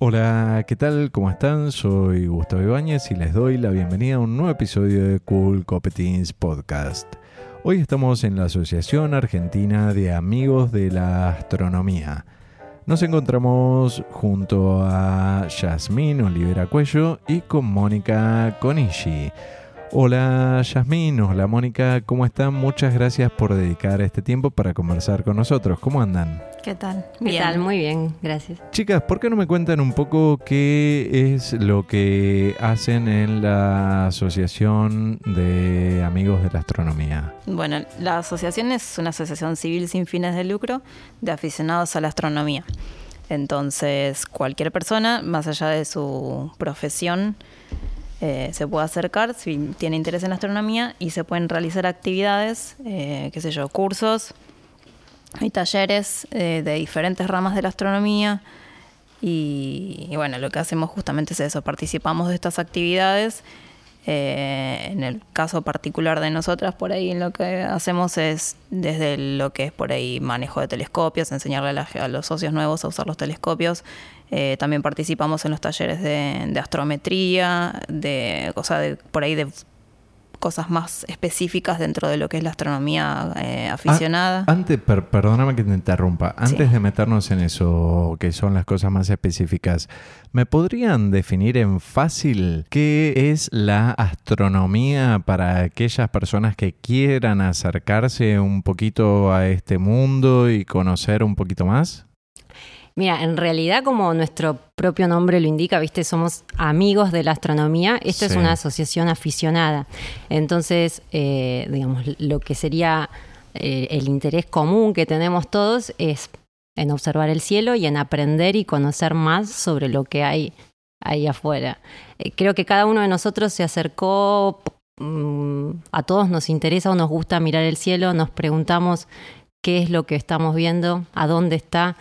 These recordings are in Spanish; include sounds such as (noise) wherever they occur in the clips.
Hola, ¿qué tal? ¿Cómo están? Soy Gustavo Ibáñez y les doy la bienvenida a un nuevo episodio de Cool Copetins Podcast. Hoy estamos en la Asociación Argentina de Amigos de la Astronomía. Nos encontramos junto a Yasmín Olivera Cuello y con Mónica Conishi. Hola Yasmín, hola Mónica, ¿cómo están? Muchas gracias por dedicar este tiempo para conversar con nosotros. ¿Cómo andan? ¿Qué tal? ¿Qué tal? Muy bien, gracias. Chicas, ¿por qué no me cuentan un poco qué es lo que hacen en la Asociación de Amigos de la Astronomía? Bueno, la asociación es una asociación civil sin fines de lucro de aficionados a la astronomía. Entonces, cualquier persona, más allá de su profesión, eh, se puede acercar si tiene interés en astronomía y se pueden realizar actividades, eh, qué sé yo, cursos y talleres eh, de diferentes ramas de la astronomía. Y, bueno, lo que hacemos justamente es eso, participamos de estas actividades. en el caso particular de nosotras, por ahí lo que hacemos es desde lo que es por ahí manejo de telescopios, enseñarle a los socios nuevos a usar los telescopios, eh, también participamos en los talleres de, de astrometría, de cosas de por ahí de cosas más específicas dentro de lo que es la astronomía eh, aficionada. Ah, antes, per, perdóname que te interrumpa, antes sí. de meternos en eso, que son las cosas más específicas, ¿me podrían definir en fácil qué es la astronomía para aquellas personas que quieran acercarse un poquito a este mundo y conocer un poquito más? Mira, en realidad, como nuestro propio nombre lo indica, viste, somos amigos de la astronomía. Esta sí. es una asociación aficionada. Entonces, eh, digamos, lo que sería eh, el interés común que tenemos todos es en observar el cielo y en aprender y conocer más sobre lo que hay ahí afuera. Eh, creo que cada uno de nosotros se acercó, mmm, a todos nos interesa o nos gusta mirar el cielo, nos preguntamos qué es lo que estamos viendo, a dónde está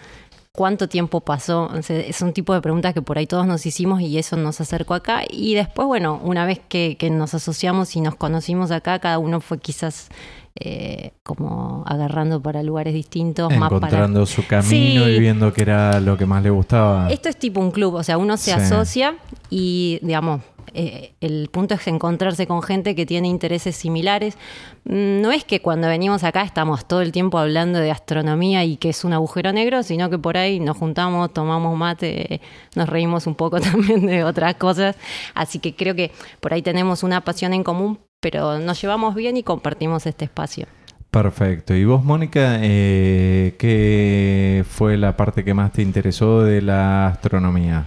cuánto tiempo pasó. Es un tipo de preguntas que por ahí todos nos hicimos y eso nos acercó acá. Y después, bueno, una vez que, que nos asociamos y nos conocimos acá, cada uno fue quizás eh, como agarrando para lugares distintos. Encontrando más para... su camino sí. y viendo que era lo que más le gustaba. Esto es tipo un club, o sea, uno se sí. asocia y, digamos, eh, el punto es encontrarse con gente que tiene intereses similares. No es que cuando venimos acá estamos todo el tiempo hablando de astronomía y que es un agujero negro, sino que por ahí nos juntamos, tomamos mate, nos reímos un poco (laughs) también de otras cosas. Así que creo que por ahí tenemos una pasión en común, pero nos llevamos bien y compartimos este espacio. Perfecto. ¿Y vos, Mónica, eh, qué fue la parte que más te interesó de la astronomía?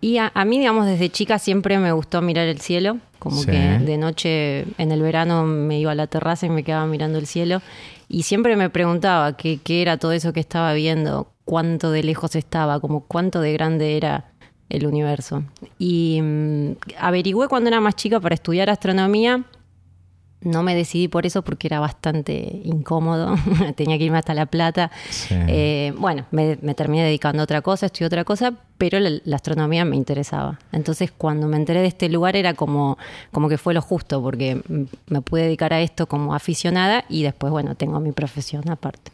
Y a, a, mí, digamos, desde chica siempre me gustó mirar el cielo, como sí. que de noche en el verano me iba a la terraza y me quedaba mirando el cielo y siempre me preguntaba qué, qué era todo eso que estaba viendo, cuánto de lejos estaba, como cuánto de grande era el universo. Y mmm, averigüé cuando era más chica para estudiar astronomía no me decidí por eso porque era bastante incómodo, (laughs) tenía que irme hasta La Plata. Sí. Eh, bueno, me, me, terminé dedicando a otra cosa, estudié otra cosa, pero la, la, astronomía me interesaba. Entonces cuando me enteré de este lugar era como, como que fue lo justo, porque me pude dedicar a esto como aficionada y después, bueno, tengo mi profesión aparte.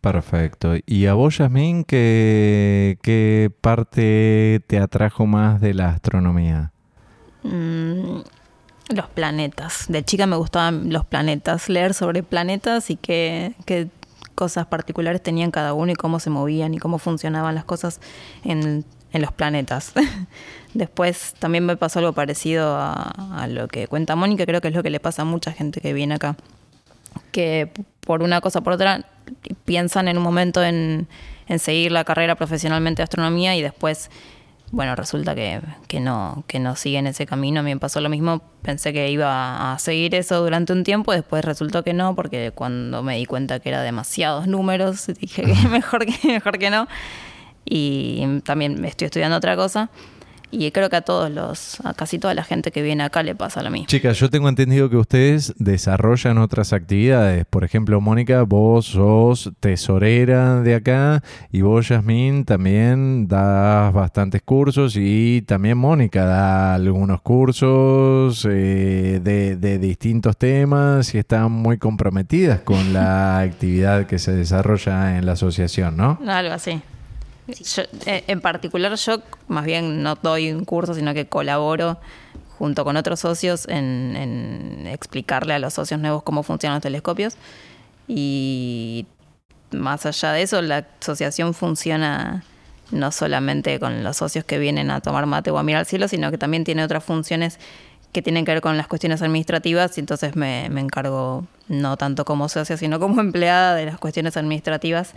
Perfecto. ¿Y a vos, Yasmin, qué, qué parte te atrajo más de la astronomía? Mm. Los planetas. De chica me gustaban los planetas, leer sobre planetas y qué, cosas particulares tenían cada uno y cómo se movían y cómo funcionaban las cosas en, los planetas. (laughs) Después también me pasó algo parecido a, lo que cuenta Mónica, creo que es lo que le pasa a mucha gente que viene acá. Que por una cosa por otra piensan en un momento en, en seguir la carrera profesionalmente de astronomía y después bueno, resulta que, que, no, que no siguen ese camino. A mí me pasó lo mismo, pensé que iba a seguir eso durante un tiempo, después resultó que no, porque cuando me di cuenta que era demasiados números, (laughs) dije que (laughs) mejor que, mejor que no. Y también estoy estudiando otra cosa. Y creo que a todos los, a casi toda la gente que viene acá le pasa lo mismo. Chicas, yo tengo entendido que ustedes desarrollan otras actividades. Por ejemplo, Mónica, vos sos tesorera de acá y vos, Yasmín, también das bastantes cursos y también Mónica da algunos cursos eh, de, de distintos temas y están muy comprometidas con la (laughs) actividad que se desarrolla en la asociación, ¿no? Algo así. Eh, en particular yo más bien no doy un curso, sino que colaboro junto con otros socios en, explicarle a los socios nuevos cómo funcionan los telescopios. Y más allá de eso, la asociación funciona no solamente con los socios que vienen a tomar mate o a mirar al cielo, sino que también tiene otras funciones que tienen que ver con las cuestiones administrativas y entonces me, encargo no tanto como socia, sino como (laughs) empleada de las cuestiones administrativas,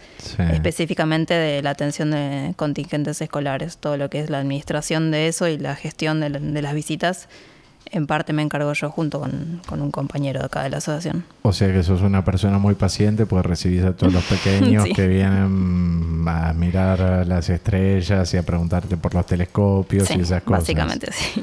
específicamente de la atención de contingentes escolares, todo lo que es la administración de eso y la gestión de, las visitas. En parte me encargo yo junto con, un compañero de acá de la asociación. O sea que sos una persona muy paciente, pues recibís a todos los (laughs) pequeños que vienen a mirar las estrellas y a preguntarte por los telescopios y esas cosas. Básicamente, sí.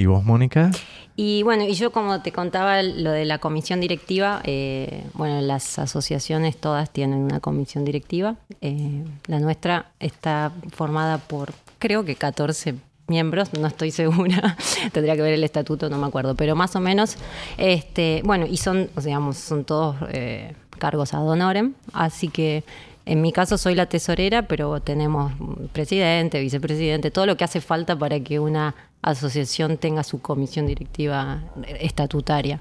¿Y vos, Mónica? Y bueno, y yo como te contaba lo de la comisión directiva, eh, bueno, las asociaciones todas tienen una comisión directiva. Eh, la nuestra está formada por creo que 14 miembros, no estoy (laughs) segura, tendría que ver el estatuto, no me acuerdo, pero más o menos, este, bueno, y son, digamos, son todos eh, cargos ad honorem, así que en mi caso soy la tesorera, pero tenemos presidente, vicepresidente, todo lo que hace falta para que una asociación tenga su comisión directiva estatutaria.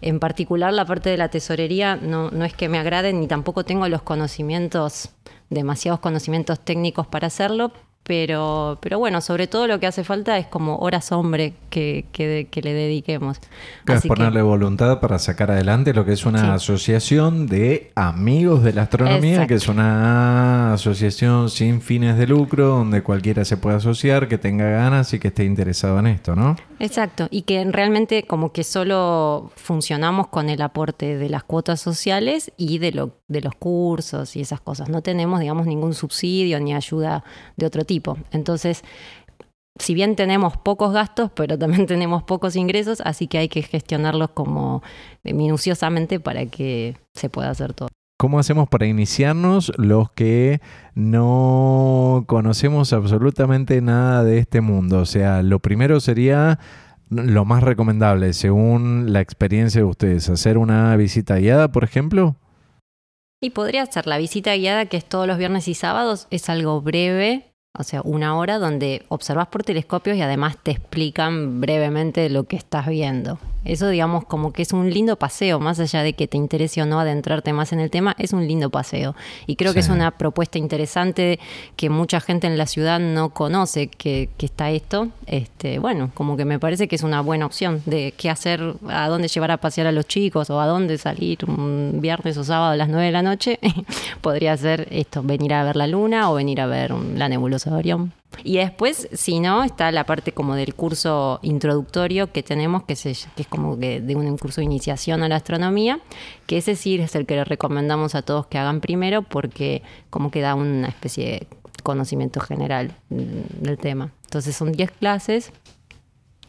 En particular, la parte de la tesorería no, no es que me agrade ni tampoco tengo los conocimientos, demasiados conocimientos técnicos para hacerlo, pero, pero bueno, sobre todo lo que hace falta es como horas hombre que, que, le dediquemos. es ponerle voluntad para sacar adelante lo que es una asociación de amigos de la astronomía, que es una asociación sin fines de lucro, donde cualquiera se puede asociar, que tenga ganas y que esté interesado en esto, ¿no? Exacto, y que realmente como que solo funcionamos con el aporte de las cuotas sociales y de, lo, de los cursos y esas cosas. No tenemos, digamos, ningún subsidio ni ayuda de otro tipo. Entonces, si bien tenemos pocos gastos, pero también (laughs) tenemos pocos ingresos, así que hay que gestionarlos como minuciosamente para que se pueda hacer todo. ¿Cómo hacemos para iniciarnos los que no conocemos absolutamente nada de este mundo? O sea, lo primero sería lo más recomendable, según la experiencia de ustedes, hacer una visita guiada, por ejemplo. Y podría ser la visita guiada, que es todos los viernes y sábados, es algo breve, o sea, una hora donde observas por telescopios y además te explican brevemente lo que estás viendo. Eso, digamos, como que es un lindo paseo, más allá de que te interese o no adentrarte más en el tema, es un lindo paseo. Y creo que es una propuesta interesante que mucha gente en la ciudad no conoce que, está esto. Este, bueno, como que me parece que es una buena opción de qué hacer, a dónde llevar a pasear a los chicos o a dónde salir un viernes o sábado a las 9 de la noche. (laughs) Podría ser esto, venir a ver la luna o venir a ver la nebulosa de Orión. Y después, si no, está la parte como del curso introductorio que tenemos, que, que es como que de un curso de iniciación a la astronomía, que ese sí es el que le recomendamos a todos que hagan primero porque como que da una especie de conocimiento general del tema. Entonces son 10 clases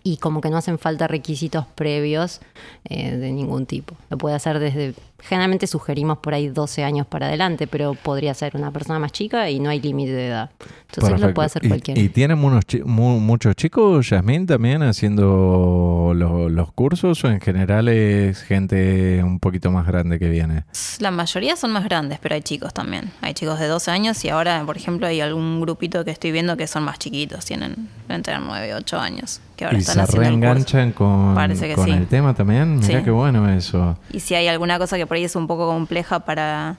y como que no hacen falta requisitos previos eh, de ningún tipo. Lo puede hacer desde, generalmente sugerimos por ahí 12 años para adelante, pero podría ser una persona más chica y no hay límite de edad. Entonces lo puede hacer cualquiera. ¿Y, tienen muchos chicos, Yasmín, también haciendo los cursos o en general es gente un poquito más grande que viene? La mayoría son más grandes, pero hay chicos también. Hay chicos de 12 años y ahora, por ejemplo, hay algún grupito que estoy viendo que son más chiquitos, tienen entre 9 y 8 años. Que ahora están se reenganchan con, con el tema también. Mira qué bueno eso. Y si hay alguna cosa que por ahí es un poco compleja para,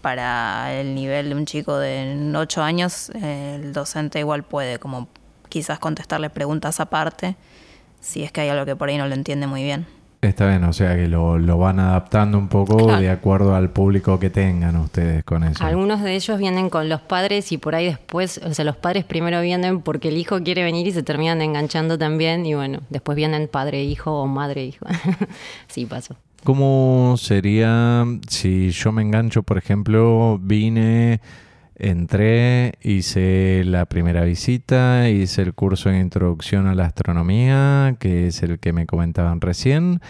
para el nivel de un chico de 8 años, el docente igual puede como quizás contestarle preguntas aparte si es que hay algo que por ahí no lo entiende muy bien. Está bien, o sea que lo, van adaptando un poco de acuerdo al público que tengan ustedes con eso. Algunos de ellos vienen con los padres y por ahí después, o sea, los padres primero vienen porque el hijo quiere venir y se terminan enganchando también y bueno, después vienen padre-hijo o madre-hijo. (laughs) sí, pasó. ¿Cómo sería si yo me engancho, por ejemplo, vine Entré, hice la primera visita, hice el curso de introducción a la astronomía, que es el que me comentaban recién.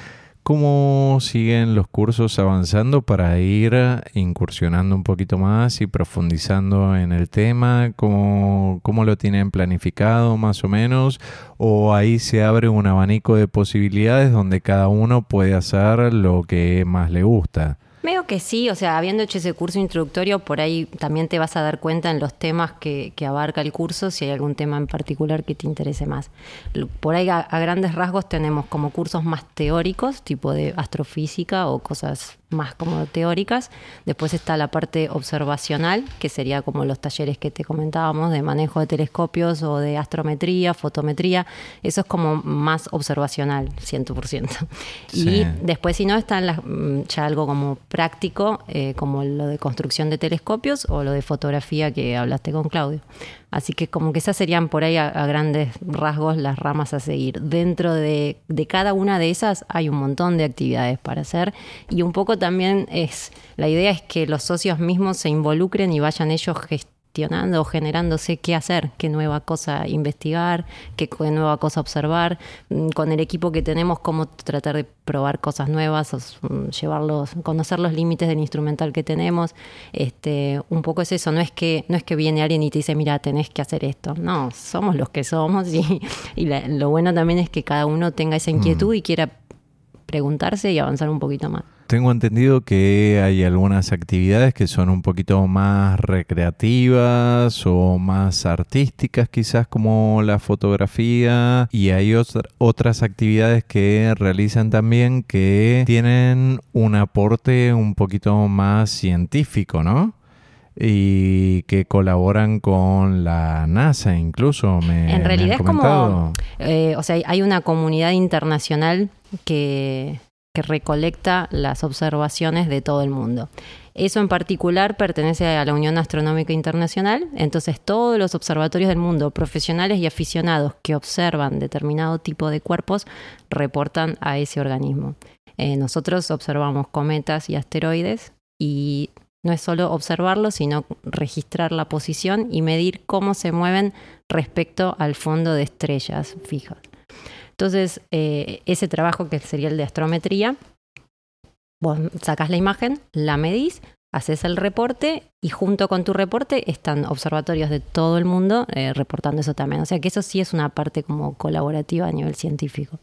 ¿Cómo siguen los cursos avanzando para ir incursionando un poquito más y profundizando en el tema? ¿Cómo, cómo lo tienen planificado más o menos? ¿O ahí se abre un abanico de posibilidades donde cada uno puede hacer lo que más le gusta? Veo que sí, o sea, habiendo hecho ese curso introductorio, por ahí también te vas a dar cuenta en los temas que, abarca el curso, si hay algún tema en particular que te interese más. Por ahí a grandes rasgos tenemos como cursos más teóricos, tipo de astrofísica o cosas más como teóricas. Después está la parte observacional, que sería como los talleres que te comentábamos de manejo de telescopios o de astrometría, fotometría. Eso es como más observacional, 100%. Y después, si no, está mm, ya algo como práctico, eh, como lo de construcción de telescopios o lo de fotografía que hablaste con Claudio. Así que como que esas serían por ahí a, grandes rasgos las ramas a seguir. Dentro de, de, cada una de esas hay un montón de actividades para hacer y un poco también es, la idea es que los socios mismos se involucren y vayan ellos gestionando gestionando, generándose qué hacer, qué nueva cosa investigar, qué nueva cosa observar, mm, con el equipo que tenemos, cómo tratar de probar cosas nuevas, mm, llevarlos, conocer los límites del instrumental que tenemos. Este, un poco es eso, no es que, no es que viene alguien y te dice, mira, tenés que hacer esto. No, somos los que somos y, (laughs) lo bueno también es que cada uno tenga esa inquietud mm. y quiera preguntarse y avanzar un poquito más. Tengo entendido que hay algunas actividades que son un poquito más recreativas o más artísticas quizás como la fotografía y hay otras actividades que realizan también que tienen un aporte un poquito más científico, ¿no? Y que colaboran con la NASA incluso. Me, en realidad es como, eh, o sea, hay una comunidad internacional que, que recolecta las observaciones de todo el mundo. Eso en particular pertenece a la Unión Astronómica Internacional, entonces todos los observatorios del mundo, profesionales y aficionados que observan determinado tipo de cuerpos, reportan a ese organismo. Eh, nosotros observamos cometas y asteroides y no es solo observarlos, sino registrar la posición y medir cómo se mueven respecto al fondo de estrellas fijas. Entonces, eh, ese trabajo que sería el de astrometría, vos sacás la imagen, la medís, haces el reporte y junto con tu reporte están observatorios de todo el mundo eh, reportando eso también. O sea que eso sí es una parte como colaborativa a nivel científico.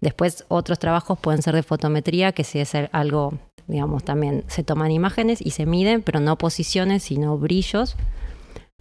Después otros trabajos pueden ser de fotometría, que sí es algo, digamos, también se toman imágenes y se miden, pero no posiciones, sino brillos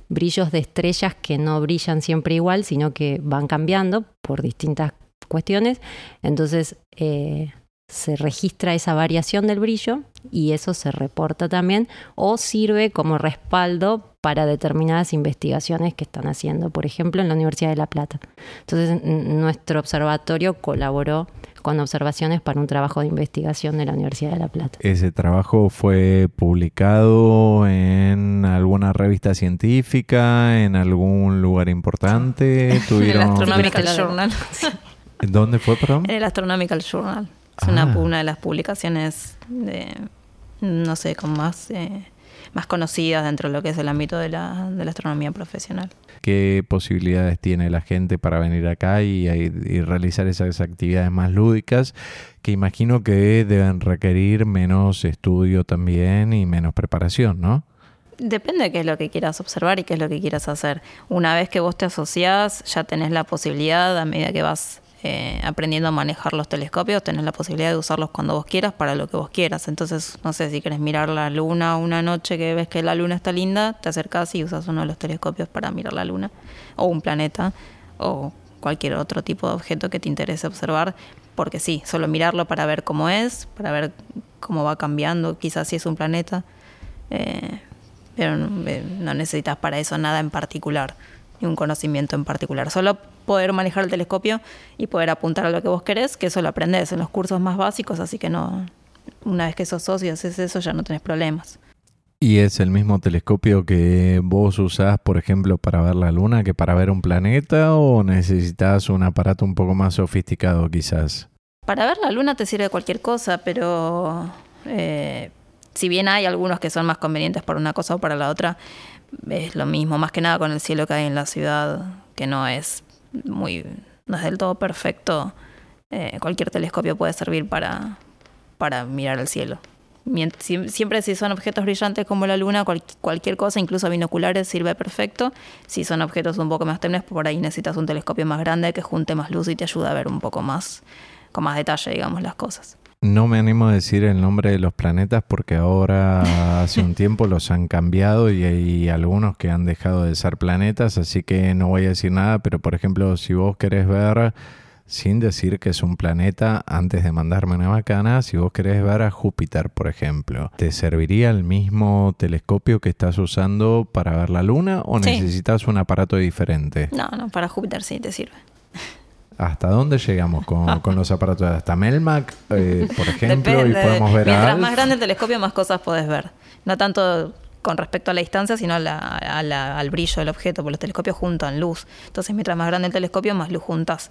brillos de estrellas que no brillan siempre igual, sino que van cambiando por distintas cuestiones. Entonces eh, se registra esa variación del brillo y eso se reporta también o sirve como respaldo para determinadas investigaciones que están haciendo, por ejemplo, en la Universidad de La Plata. Entonces, nuestro observatorio colaboró con observaciones para un trabajo de investigación de la Universidad de La Plata. ¿Ese trabajo fue publicado en alguna revista científica, en algún lugar importante? ¿Tuvieron... (laughs) en el Astronomical Journal. (laughs) ¿Dónde fue, perdón? En el Astronomical Journal. Es una, ah. una, de las publicaciones de, no sé, con más, eh, más conocidas dentro de lo que es el ámbito de la, de la astronomía profesional. ¿Qué posibilidades tiene la gente para venir acá y, y, realizar esas actividades más lúdicas que imagino que deben requerir menos estudio también y menos preparación, ¿no? Depende de qué es lo que quieras observar y qué es lo que quieras hacer. Una vez que vos te asociás, ya tenés la posibilidad, a medida que vas eh, aprendiendo a manejar los telescopios, tenés la posibilidad de usarlos cuando vos quieras para lo que vos quieras. Entonces, no sé, si quieres mirar la luna una noche que ves que la luna está linda, te acercás y usas uno de los telescopios para mirar la luna o un planeta o cualquier otro tipo de objeto que te interese observar, porque sí, solo mirarlo para ver cómo es, para ver cómo va cambiando, quizás si es un planeta, eh, pero eh, no necesitas para eso nada en particular y un conocimiento en particular. Solo poder manejar el telescopio y poder apuntar a lo que vos querés, que eso lo aprendes en los cursos más básicos, así que no, una vez que sos socio haces eso ya no tenés problemas. ¿Y es el mismo telescopio que vos usás, por ejemplo, para ver la luna que para ver un planeta o necesitas un aparato un poco más sofisticado quizás? Para ver la luna te sirve cualquier cosa, pero eh, si bien hay algunos que son más convenientes para una cosa o para la otra, es lo mismo, más que nada con el cielo que hay en la ciudad, que no es muy, no es del todo perfecto. Eh, cualquier telescopio puede servir para, para mirar el cielo. Siempre si son objetos brillantes como la luna, cualquier cosa, incluso binoculares, sirve perfecto. Si son objetos un poco más tenues, por ahí necesitas un telescopio más grande que junte más luz y te ayuda a ver un poco más, con más detalle, digamos, las cosas. No me animo a decir el nombre de los planetas porque ahora (laughs) hace un tiempo los han cambiado y hay algunos que han dejado de ser planetas, así que no voy a decir nada, pero por ejemplo, si vos querés ver, sin decir que es un planeta, antes de mandarme una bacana, si vos querés ver a Júpiter, por ejemplo, ¿te serviría el mismo telescopio que estás usando para ver la Luna o Sí. necesitas un aparato diferente? No, no, para Júpiter sí te sirve. ¿Hasta dónde llegamos con, (laughs) con los aparatos? ¿Hasta Melmac, eh, por ejemplo? Depende. Y podemos ver Mientras más grande el telescopio, más cosas podés ver. No tanto con respecto a la distancia, sino a la- a la- al brillo del objeto, porque los telescopios juntan luz. Entonces, mientras más grande el telescopio, más luz juntas.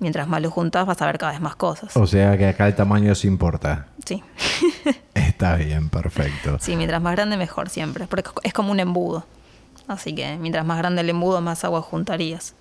Mientras más luz juntas, vas a ver cada vez más cosas. O sea que acá el tamaño sí importa. Sí. (laughs) Está bien, perfecto. sí, mientras más grande, mejor siempre. Porque es como un embudo. Así que mientras más grande el embudo, más agua juntarías.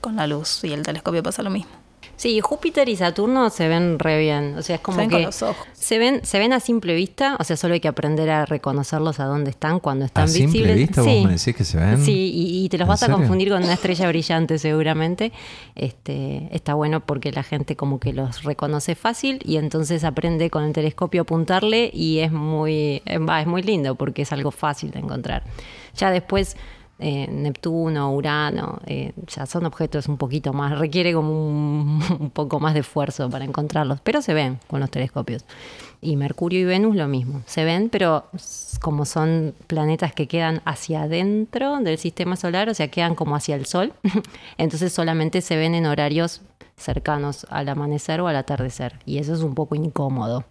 Con la luz. Y el telescopio pasa lo mismo. Sí, Júpiter y Saturno se ven re bien. O sea, es como Se ven que con los ojos. se ven, se ven a simple vista. O sea, solo hay que aprender a reconocerlos a dónde están cuando están ¿A simple visibles. vista vos me decís que se ven? Sí, y, y te los ¿En vas a confundir con una estrella brillante seguramente. Este, está bueno porque la gente como que los reconoce fácil y entonces aprende con el telescopio a apuntarle y es muy, va, es muy lindo porque es algo fácil de encontrar. Ya después eh, Neptuno, Urano, eh, ya son objetos un poquito más, requiere como un, (laughs) un poco más de esfuerzo para encontrarlos, pero se ven con los telescopios. Y Mercurio y Venus lo mismo, se ven, pero como son planetas que quedan hacia adentro del sistema solar, o sea, quedan como hacia el Sol, (laughs) entonces solamente se ven en horarios cercanos al amanecer o al atardecer, y eso es un poco incómodo.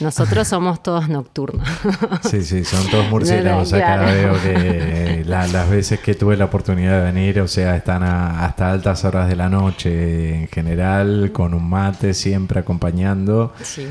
Nosotros somos todos nocturnos. (laughs) Sí, sí, son todos murciélagos. Claro. Acá veo que la- las veces que tuve la oportunidad de venir, o sea, están a- hasta altas horas de la noche en general, con un mate siempre acompañando. sí.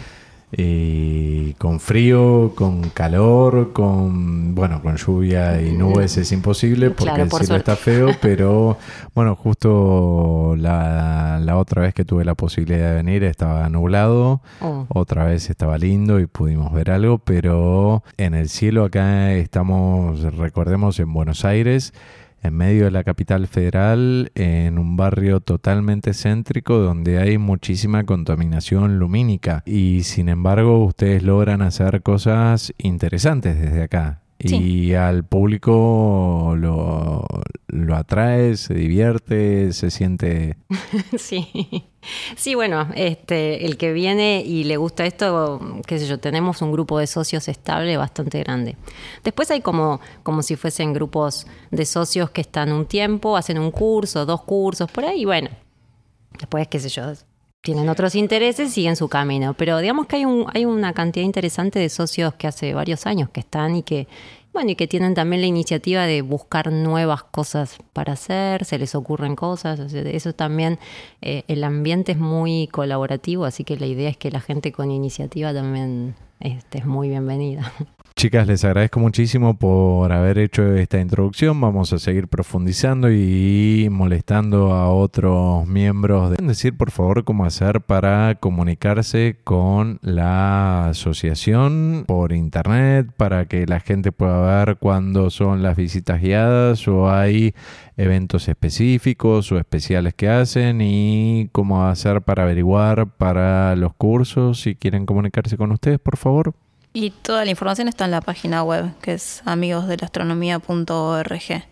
Y con frío, con calor, con bueno, con lluvia y nubes es imposible porque Claro, el cielo suerte. está feo, (laughs) pero bueno, justo la, la otra vez que tuve la posibilidad de venir estaba nublado, Oh. otra vez estaba lindo y pudimos ver algo, pero en el cielo acá estamos, recordemos, en Buenos Aires, en medio de la capital federal, en un barrio totalmente céntrico donde hay muchísima contaminación lumínica y sin embargo ustedes logran hacer cosas interesantes desde acá. Y al público lo, lo atrae, se divierte, se siente... (laughs) Sí, sí, bueno, este, el que viene y le gusta esto, qué sé yo, tenemos un grupo de socios estable bastante grande. Después hay como, como si fuesen grupos de socios que están un tiempo, hacen un curso, dos cursos, por ahí, bueno, después, qué sé yo, tienen otros intereses, siguen su camino. Pero digamos que hay, un, hay una cantidad interesante de socios que hace varios años que están y que, bueno, y que tienen también la iniciativa de buscar nuevas cosas para hacer, se les ocurren cosas. o sea, eso también, eh, el ambiente es muy colaborativo, así que la idea es que la gente con iniciativa también este, es muy bienvenida. Chicas, les agradezco muchísimo por haber hecho esta introducción. Vamos a seguir profundizando y molestando a otros miembros. ¿Deben decir, por favor, cómo hacer para comunicarse con la asociación por internet para que la gente pueda ver cuándo son las visitas guiadas o hay eventos específicos o especiales que hacen y cómo hacer para averiguar para los cursos si quieren comunicarse con ustedes, por favor? Y toda la información está en la página web, que es amigosdelastronomía.org.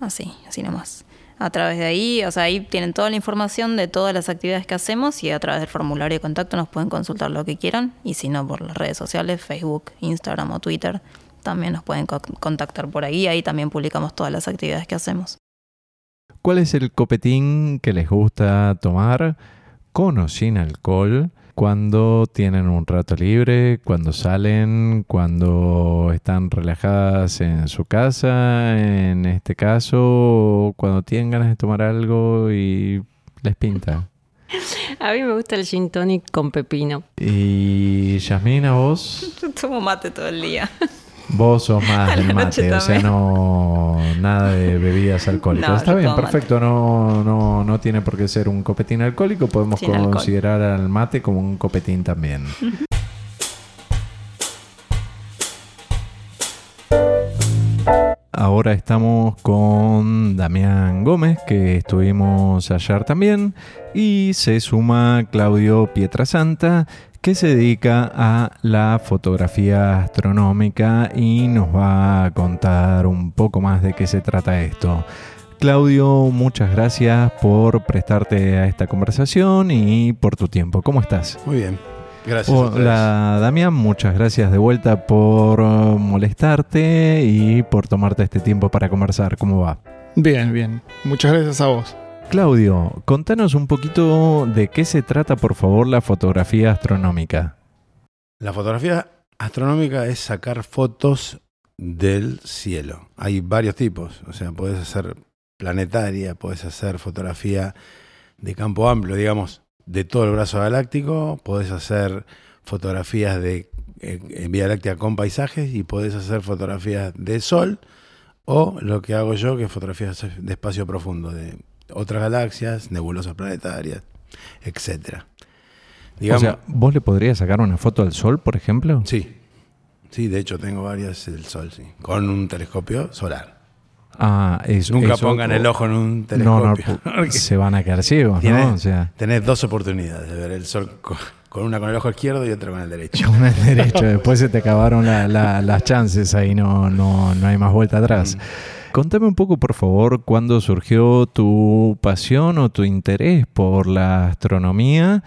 Así, así nomás. A través de ahí, o sea, ahí tienen toda la información de todas las actividades que hacemos y a través del formulario de contacto nos pueden consultar lo que quieran. Y si no, por las redes sociales, Facebook, Instagram o Twitter, también nos pueden co- contactar por ahí. Ahí también publicamos todas las actividades que hacemos. ¿Cuál es el copetín que les gusta tomar con o sin alcohol cuando tienen un rato libre, cuando salen, cuando están relajadas en su casa, en este caso, o cuando tienen ganas de tomar algo y les pinta? A mí me gusta el gin tonic con pepino. Y Yasmina, vos, Yo (laughs) tomo mate todo el día. Vos sos más (laughs) del mate, o sea, no nada de bebidas (laughs) alcohólicas. No, Está bien, mate. perfecto, no, no, no tiene por qué ser un copetín alcohólico, podemos Sin alcohol. considerar al mate como un copetín también. (laughs) Ahora estamos con Damián Gómez, que estuvimos ayer también, y se suma Claudio Pietrasanta, que se dedica a la fotografía astronómica y nos va a contar un poco más de qué se trata esto. Claudio, muchas gracias por prestarte a esta conversación y por tu tiempo. ¿Cómo estás? Muy bien. Gracias. Hola Damián, muchas gracias de vuelta por uh, molestarte y por tomarte este tiempo para conversar. ¿Cómo va? Bien, bien. Muchas gracias a vos. Claudio, contanos un poquito de qué se trata, por favor, la fotografía astronómica. La fotografía astronómica es sacar fotos del cielo. Hay varios tipos, o sea, puedes hacer planetaria, puedes hacer fotografía de campo amplio, digamos, de todo el brazo galáctico, podés hacer fotografías de eh, Vía Láctea con paisajes y podés hacer fotografías de sol o lo que hago yo que es fotografías de espacio profundo de otras galaxias, nebulosas planetarias, etcétera. o sea, ¿vos le podrías sacar una foto al sol, por ejemplo? Sí. Sí, de hecho tengo varias del sol, sí, con un telescopio solar. Ah, eso. Nunca pongan el ojo en un telescopio. No, no, (laughs) se van a quedar ciegos, ¿no? O sea. Tenés dos oportunidades de ver el sol con una con el ojo izquierdo y otra con el derecho. (laughs) Con el derecho, después se te acabaron las chances, ahí no, no, no hay más vuelta atrás. Mm. Contame un poco, por favor, cuándo surgió tu pasión o tu interés por la astronomía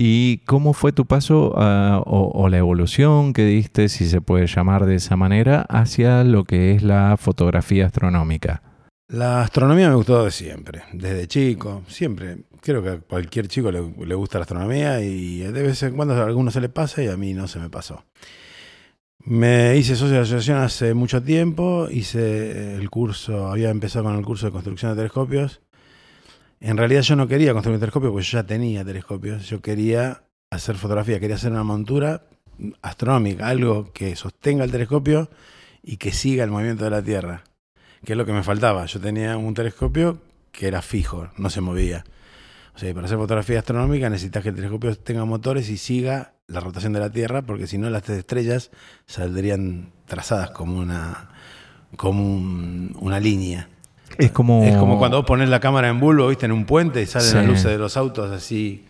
¿Y cómo fue tu paso ah, o, la evolución que diste, si se puede llamar de esa manera, hacia lo que es la fotografía astronómica? La astronomía me gustó de siempre, desde chico, siempre. Creo que a cualquier chico le, gusta la astronomía y de vez en cuando a alguno se le pasa y a mí no se me pasó. Me hice socio de la asociación hace mucho tiempo, hice el curso, había empezado con el curso de construcción de telescopios en realidad yo no quería construir un telescopio porque yo ya tenía telescopios. Yo quería hacer fotografía, quería hacer una montura astronómica, algo que sostenga el telescopio y que siga el movimiento de la Tierra, que es lo que me faltaba. Yo tenía un telescopio que era fijo, no se movía. O sea, para hacer fotografía astronómica necesitas que el telescopio tenga motores y siga la rotación de la Tierra, porque si no las estrellas saldrían trazadas como una, como una línea. Es como... es como cuando vos pones la cámara en bulbo, viste, en un puente y salen las luces de los autos así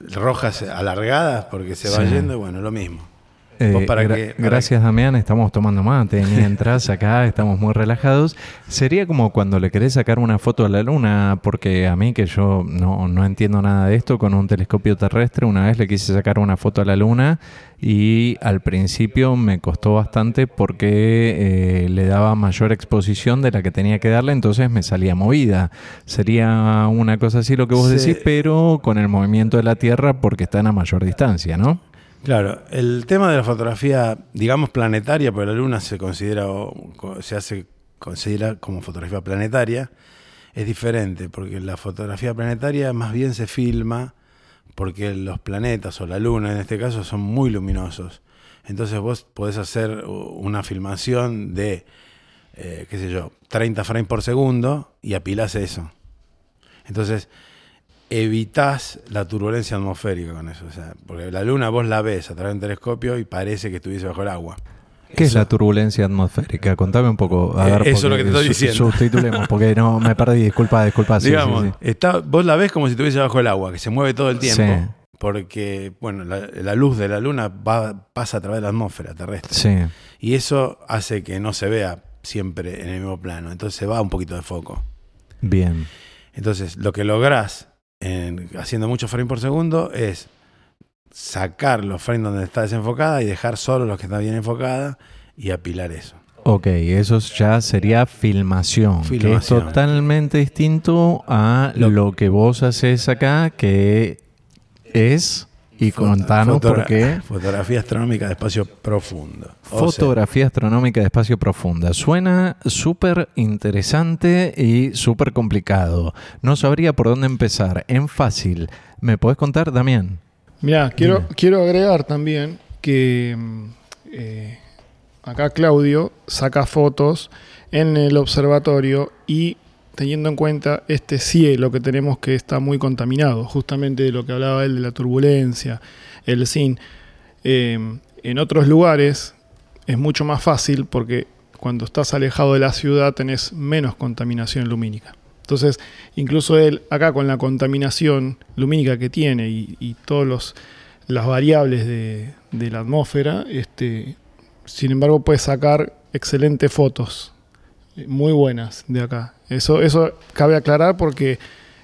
rojas alargadas porque se va yendo, y bueno, lo mismo. Eh, gracias, Damián. Estamos tomando mate (laughs) mientras acá estamos muy relajados. Sería como cuando le querés sacar una foto a la luna, porque a mí, que yo no, no entiendo nada de esto, con un telescopio terrestre, una vez le quise sacar una foto a la luna y al principio me costó bastante porque eh, le daba mayor exposición de la que tenía que darle, entonces me salía movida. Sería una cosa así lo que vos decís, pero con el movimiento de la Tierra porque están a mayor distancia, ¿no? Claro, el tema de la fotografía, digamos planetaria, porque la Luna se considera se hace considera como fotografía planetaria, es diferente, porque la fotografía planetaria más bien se filma porque los planetas o la Luna en este caso son muy luminosos. Entonces vos podés hacer una filmación de, eh, qué sé yo, 30 frames por segundo y apilás eso. Entonces, evitas la turbulencia atmosférica con eso. O sea, porque la luna vos la ves a través de un telescopio y parece que estuviese bajo el agua. ¿Qué es la turbulencia atmosférica? Contame un poco. A ver, eso es lo que te estoy diciendo. Sustitulemos, porque no me perdí. Disculpa, disculpa. Digamos, Está, vos la ves como si estuviese bajo el agua, que se mueve todo el tiempo. Porque, bueno, la, luz de la luna va, pasa a través de la atmósfera terrestre. Y eso hace que no se vea siempre en el mismo plano. Entonces se va un poquito de foco. Bien. Entonces, lo que lográs haciendo muchos frames por segundo es sacar los frames donde está desenfocada y dejar solo los que están bien enfocadas y apilar eso. Ok, eso ya sería filmación, que es totalmente distinto a lo que vos haces acá, que es y contanos por qué. Fotografía astronómica de espacio profundo. Fotografía astronómica de espacio profunda. Suena súper interesante y súper complicado. No sabría por dónde empezar. En fácil. ¿Me podés contar, Damián? Mira, quiero, quiero agregar también que mm, eh, acá Claudio saca fotos en el observatorio y teniendo en cuenta este cielo que tenemos que está muy contaminado, justamente de lo que hablaba él de la turbulencia, el sin. Eh, en otros lugares es mucho más fácil porque cuando estás alejado de la ciudad tenés menos contaminación lumínica. Entonces, incluso él acá con la contaminación lumínica que tiene y, todos los las variables de, la atmósfera, este, sin embargo puede sacar excelentes fotos, muy buenas de acá. Eso, eso cabe aclarar porque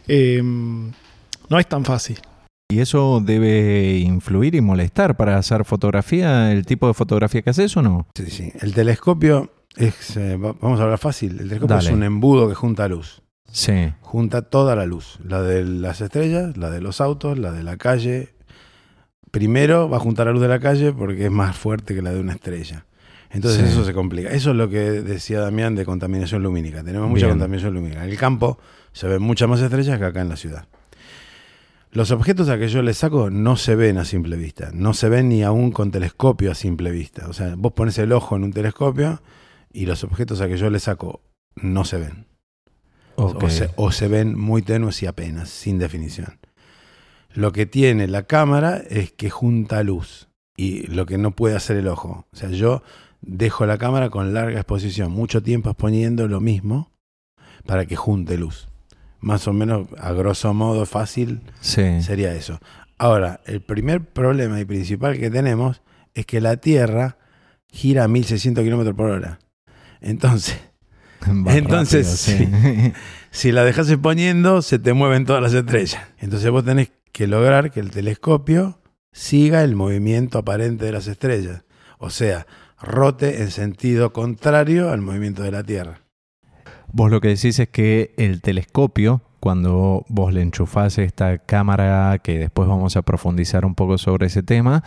eh, no es tan fácil. ¿Y eso debe influir y molestar para hacer fotografía, el tipo de fotografía que haces o no? Sí, sí. El telescopio es, eh, va- vamos a hablar fácil, el telescopio Dale. es un embudo que junta luz. Sí. Junta toda la luz, la de las estrellas, la de los autos, la de la calle. Primero va a juntar la luz de la calle porque es más fuerte que la de una estrella. Entonces Sí. eso se complica. Eso es lo que decía Damián de contaminación lumínica. Tenemos mucha Bien. contaminación lumínica. En el campo se ven muchas más estrellas que acá en la ciudad. Los objetos a que yo les saco no se ven a simple vista. No se ven ni aún con telescopio a simple vista. O sea, vos pones el ojo en un telescopio y los objetos a que yo les saco no se ven. O, se, o se ven muy tenues y apenas, sin definición. Lo que tiene la cámara es que junta luz y lo que no puede hacer el ojo. O sea, yo dejo la cámara con larga exposición, mucho tiempo exponiendo lo mismo para que junte luz. Más o menos, a grosso modo, fácil Sí. sería eso. Ahora, el primer problema y principal que tenemos es que la Tierra gira a 1600 kilómetros por hora. Entonces, (laughs) Va Entonces, rápido, sí. (laughs) si la dejas exponiendo, se te mueven todas las estrellas. Entonces vos tenés que lograr que el telescopio siga el movimiento aparente de las estrellas. O sea, rote en sentido contrario al movimiento de la Tierra. Vos lo que decís es que el telescopio, cuando vos le enchufás esta cámara, que después vamos a profundizar un poco sobre ese tema,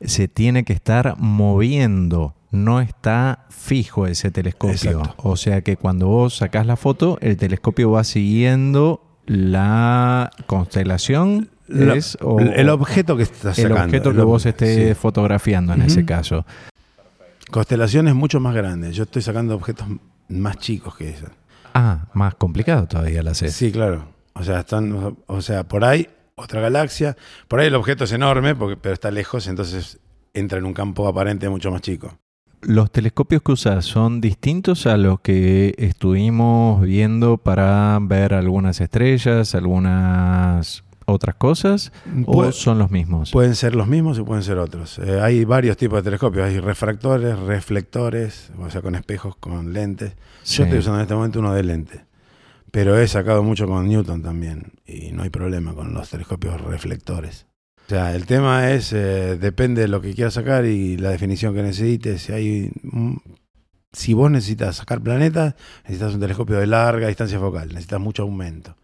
se tiene que estar moviendo, no está fijo ese telescopio. Exacto. O sea que cuando vos sacás la foto, el telescopio va siguiendo la constelación. La- es, o- el objeto que estás el sacando. objeto el que ob- vos estés sí. fotografiando en ese caso. Constelaciones mucho más grandes. Yo estoy sacando objetos más chicos que eso. Ah, más complicado todavía la haces. Sí, claro. O sea, están, o sea, por ahí otra galaxia, por ahí el objeto es enorme, porque, pero está lejos, entonces entra en un campo aparente mucho más chico. ¿Los telescopios que usas son distintos a los que estuvimos viendo para ver algunas estrellas, algunas otras cosas? ¿O Pu- son los mismos? pueden ser los mismos y pueden ser otros. Eh, hay varios tipos de telescopios. Hay refractores, reflectores, o sea, con espejos, con lentes. Sí. Yo estoy usando en este momento uno de lente. Pero he sacado mucho con Newton también. Y no hay problema con los telescopios reflectores. O sea, el tema es, eh, depende de lo que quieras sacar y la definición que necesites. Si, hay, si vos necesitas sacar planetas, necesitas un telescopio de larga distancia focal, necesitas mucho aumento.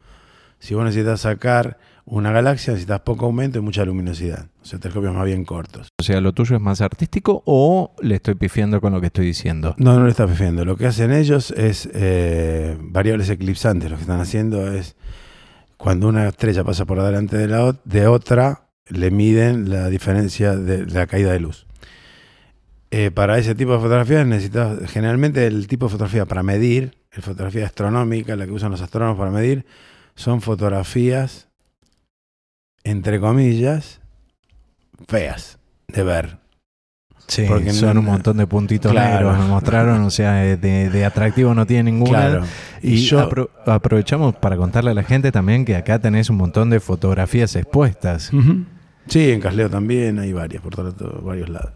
Si vos necesitas sacar una galaxia, necesitas poco aumento y mucha luminosidad. O sea, telescopios más bien cortos. O sea, ¿lo tuyo es más artístico o le estoy pifiando con lo que estoy diciendo? No, no le estás pifiando. Lo que hacen ellos es eh, variables eclipsantes. Lo que están haciendo es, cuando una estrella pasa por delante de, la, de otra, le miden la diferencia de, la caída de luz. Eh, para ese tipo de fotografías necesitas, generalmente el tipo de fotografía para medir, la fotografía astronómica, la que usan los astrónomos para medir, son fotografías, entre comillas, feas de ver. Sí, Porque son no- un montón de puntitos Claro. negros, me mostraron, o sea, de, de atractivo no tiene ninguna. Claro. Y, Y yo- apro- aprovechamos para contarle a la gente también que acá tenés un montón de fotografías expuestas. Ujú. Sí, en Casleo también hay varias, por todo- todo- varios lados.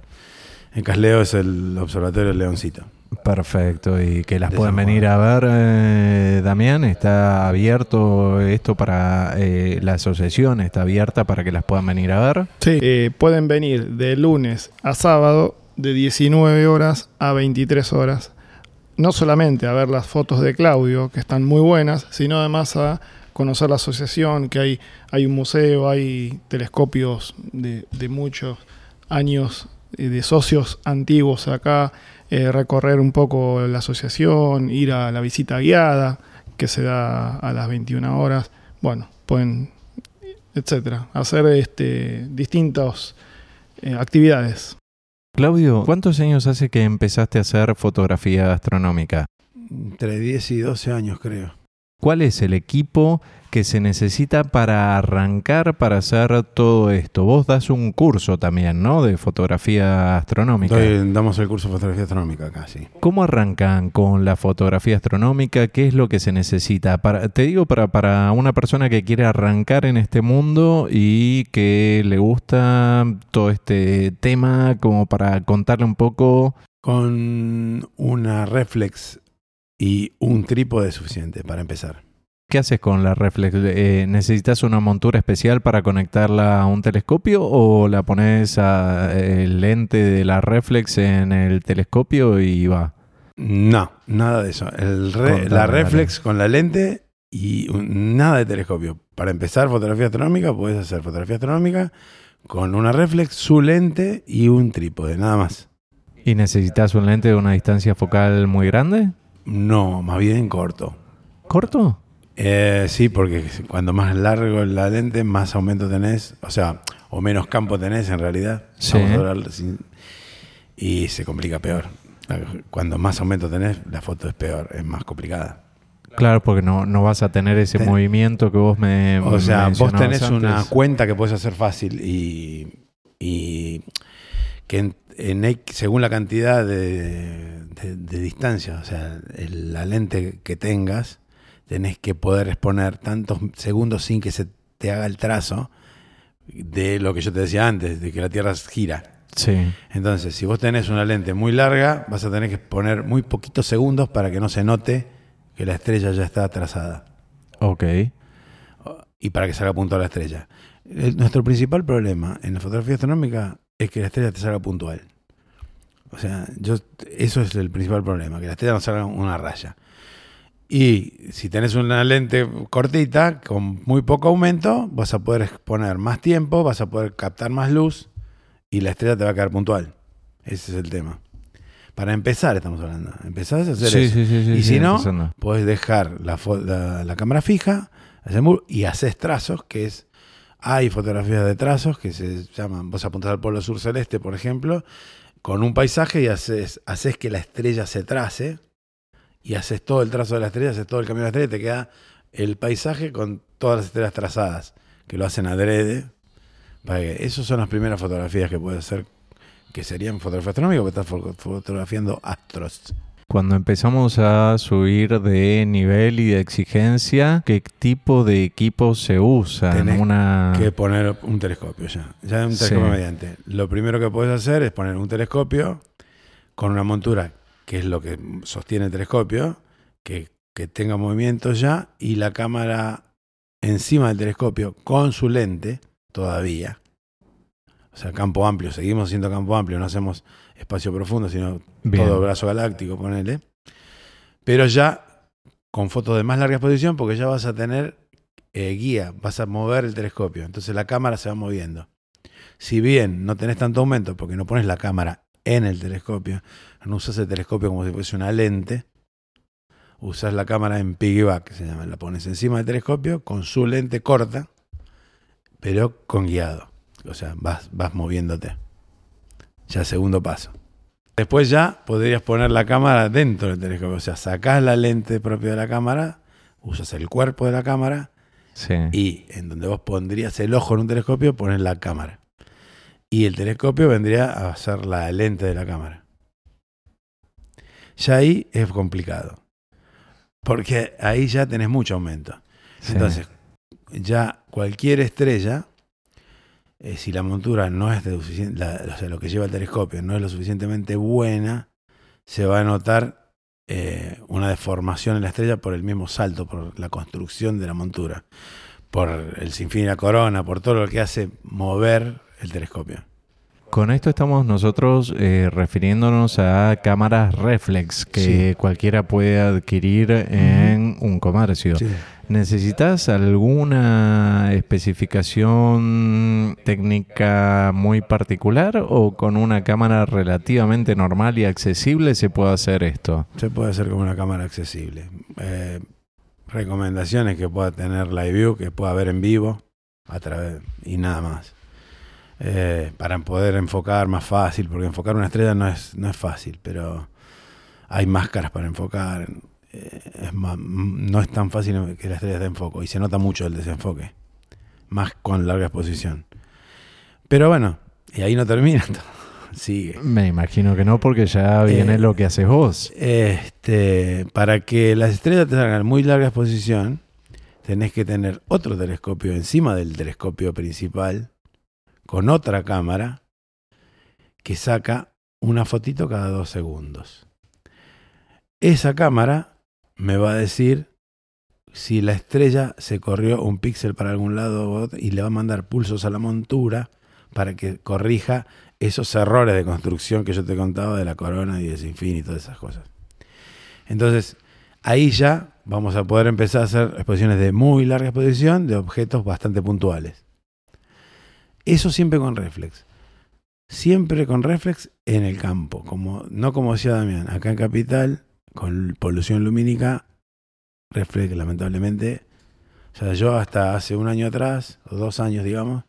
En Casleo es el Observatorio del Leoncito. Perfecto, y que las Juan. venir a ver, eh, Damián. Está abierto esto para eh, la asociación, está abierta para que las puedan venir a ver. Sí, eh, pueden venir de lunes a sábado de 19 horas a 23 horas. No solamente a ver las fotos de Claudio, que están muy buenas, sino además a conocer la asociación, que hay, hay un museo, hay telescopios de, de muchos años eh, de socios antiguos acá, eh, recorrer un poco la asociación, ir a la visita guiada, que se da a las 21 horas. Bueno, pueden etcétera, hacer este, distintas eh, actividades. Claudio, ¿cuántos años hace que empezaste a hacer fotografía astronómica? Entre 10 y 12 años, creo. ¿Cuál es el equipo que se necesita para arrancar para hacer todo esto? Vos das un curso también, ¿no? De fotografía astronómica. Doy- damos el curso de fotografía astronómica acá, sí. ¿Cómo arrancan con la fotografía astronómica? ¿Qué es lo que se necesita? Para, te digo, para, para una persona que quiere arrancar en este mundo y que le gusta todo este tema, como para contarle un poco. Con una reflex y un trípode es suficiente para empezar. ¿Qué haces con la reflex? Eh, ¿Necesitas una montura especial para conectarla a un telescopio o la pones a, el lente de la reflex en el telescopio y va? No, nada de eso. El re- Contame, la dale. reflex con la lente y un- nada de telescopio. Para empezar fotografía astronómica, puedes hacer fotografía astronómica con una reflex, su lente y un trípode, nada más. ¿Y necesitas un lente de una distancia focal muy grande? No, más bien corto. ¿Corto? Eh, sí, porque cuando más largo es la lente, más aumento tenés, o sea, o menos campo tenés en realidad. Sí. Sin- y se complica peor. Cuando más aumento tenés, la foto es peor, es más complicada. Claro, porque no, no vas a tener ese movimiento que vos me O sea, vos tenés una cuenta que puedes hacer fácil y, y que en, según la cantidad de, de- de distancia, o sea, el- la lente que tengas, tenés que poder exponer tantos segundos sin que se te haga el trazo de lo que yo te decía antes, de que la Tierra gira. Sí. Entonces, si vos tenés una lente muy larga, vas a tener que poner muy poquitos segundos para que no se note que la estrella ya está trazada Ok. y para que salga puntual la estrella. El- nuestro principal problema en la fotografía astronómica es que la estrella te salga puntual. O sea, yo, eso es el principal problema, que la estrella no salga una raya. Y si tenés una lente cortita, con muy poco aumento, vas a poder exponer más tiempo, vas a poder captar más luz y la estrella te va a quedar puntual. Ese es el tema. Para empezar, estamos hablando. Empezás a hacer Sí, eso. sí, sí, sí, y si no, empezando. podés dejar la, la- la cámara fija y haces trazos, que es. Hay fotografías de trazos que se llaman. Vos apuntás al polo sur celeste, por ejemplo, con un paisaje y haces, haces que la estrella se trace y haces todo el trazo de la estrella, haces todo el camino de la estrella y te queda el paisaje con todas las estrellas trazadas, que lo hacen adrede. Esas son las primeras fotografías que puedes hacer, que serían fotografía astronómica, porque estás fo- fotografiando astros. Cuando empezamos a subir de nivel y de exigencia, ¿qué tipo de equipo se usa? Tenés Una... que poner un telescopio ya. Ya un telescopio Sí. mediante. Lo primero que puedes hacer es poner un telescopio con una montura, que es lo que sostiene el telescopio, que, que tenga movimiento ya, y la cámara encima del telescopio con su lente todavía. O sea, campo amplio. Seguimos siendo campo amplio, no hacemos espacio profundo, sino Bien. todo brazo galáctico, ponele. Pero ya con fotos de más larga exposición, porque ya vas a tener eh, guía, vas a mover el telescopio. Entonces la cámara se va moviendo. Si bien no tenés tanto aumento, porque no pones la cámara en el telescopio, no usas el telescopio como si fuese una lente, usas la cámara en piggyback, se llama. La pones encima del telescopio con su lente corta, pero con guiado. O sea, vas, vas moviéndote. Ya segundo paso. Después ya podrías poner la cámara dentro del telescopio. O sea, sacás la lente propia de la cámara, usas el cuerpo de la cámara Sí. y en donde vos pondrías el ojo en un telescopio, pones la cámara. Y el telescopio vendría a ser la lente de la cámara. Ya ahí es complicado. Porque ahí ya tenés mucho aumento. sí. Entonces, ya cualquier estrella, eh, si la montura no es de suficien- la- o sea, lo que lleva el telescopio no es lo suficientemente buena, se va a notar eh, una deformación en la estrella por el mismo salto, por la construcción de la montura, por el sinfín y la corona, por todo lo que hace mover el telescopio. Con esto estamos nosotros eh, refiriéndonos a cámaras reflex que Sí. cualquiera puede adquirir en un comercio. ¿Necesitas alguna especificación técnica muy particular o con una cámara relativamente normal y accesible se puede hacer esto? Se puede hacer como una cámara accesible. Eh, recomendaciones que pueda tener Live View, que pueda ver en vivo a través y nada más. Eh, para poder enfocar más fácil, porque enfocar una estrella no es, no es fácil, pero hay máscaras para enfocar. Eh, es más- no es tan fácil que la estrella esté en foco y se nota mucho el desenfoque, más con larga exposición. Pero bueno, y ahí no termina, (laughs) sigue. Me imagino que no, porque ya viene Eh, lo que haces vos. Este, para que las estrellas te salgan muy larga exposición, tenés que tener otro telescopio encima del telescopio principal, con otra cámara, que saca una fotito cada dos segundos. Esa cámara me va a decir si la estrella se corrió un píxel para algún lado y le va a mandar pulsos a la montura para que corrija esos errores de construcción que yo te contaba de la corona y de Sinfín y todas esas cosas. Entonces, ahí ya vamos a poder empezar a hacer exposiciones de muy larga exposición de objetos bastante puntuales. Eso siempre con reflex. Siempre con reflex en el campo, como, no como decía Damián, acá en Capital, con polución lumínica, reflex lamentablemente. O sea, yo hasta hace un año atrás, o dos años digamos,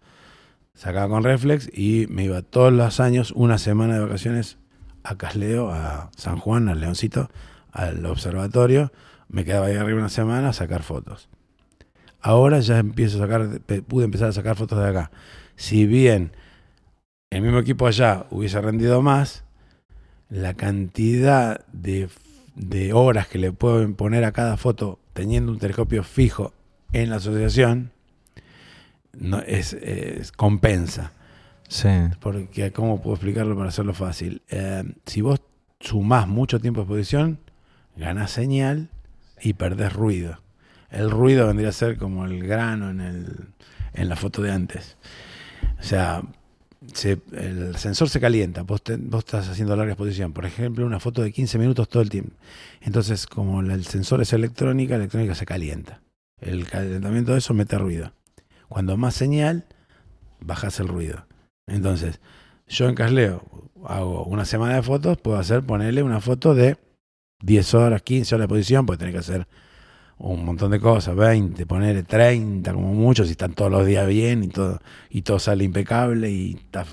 sacaba con reflex y me iba todos los años, una semana de vacaciones a Casleo, a San Juan, al Leoncito, al observatorio. Me quedaba ahí arriba una semana a sacar fotos. Ahora ya empiezo a sacar, pude empezar a sacar fotos de acá. Si bien el mismo equipo allá hubiese rendido más, la cantidad de, de horas que le pueden poner a cada foto teniendo un telescopio fijo en la asociación no, es, es- compensa. Sí. Porque, ¿cómo puedo explicarlo para hacerlo fácil? Eh, si vos sumás mucho tiempo de exposición, ganás señal y perdés ruido. El ruido vendría a ser como el grano en, el, en la foto de antes. O sea, el sensor se calienta, vos, vos estás haciendo larga exposición. Por ejemplo, una foto de 15 minutos todo el tiempo. Entonces, como el sensor es electrónica, la electrónica se calienta. El calentamiento de eso mete ruido. Cuando más señal, bajas el ruido. Entonces, yo en Casleo hago una semana de fotos, puedo hacer, ponerle una foto de 10 horas, 15 horas de exposición, porque tenés que hacer un montón de cosas, 20, ponerle 30 como mucho, si están todos los días bien y todo, y todo sale impecable y está...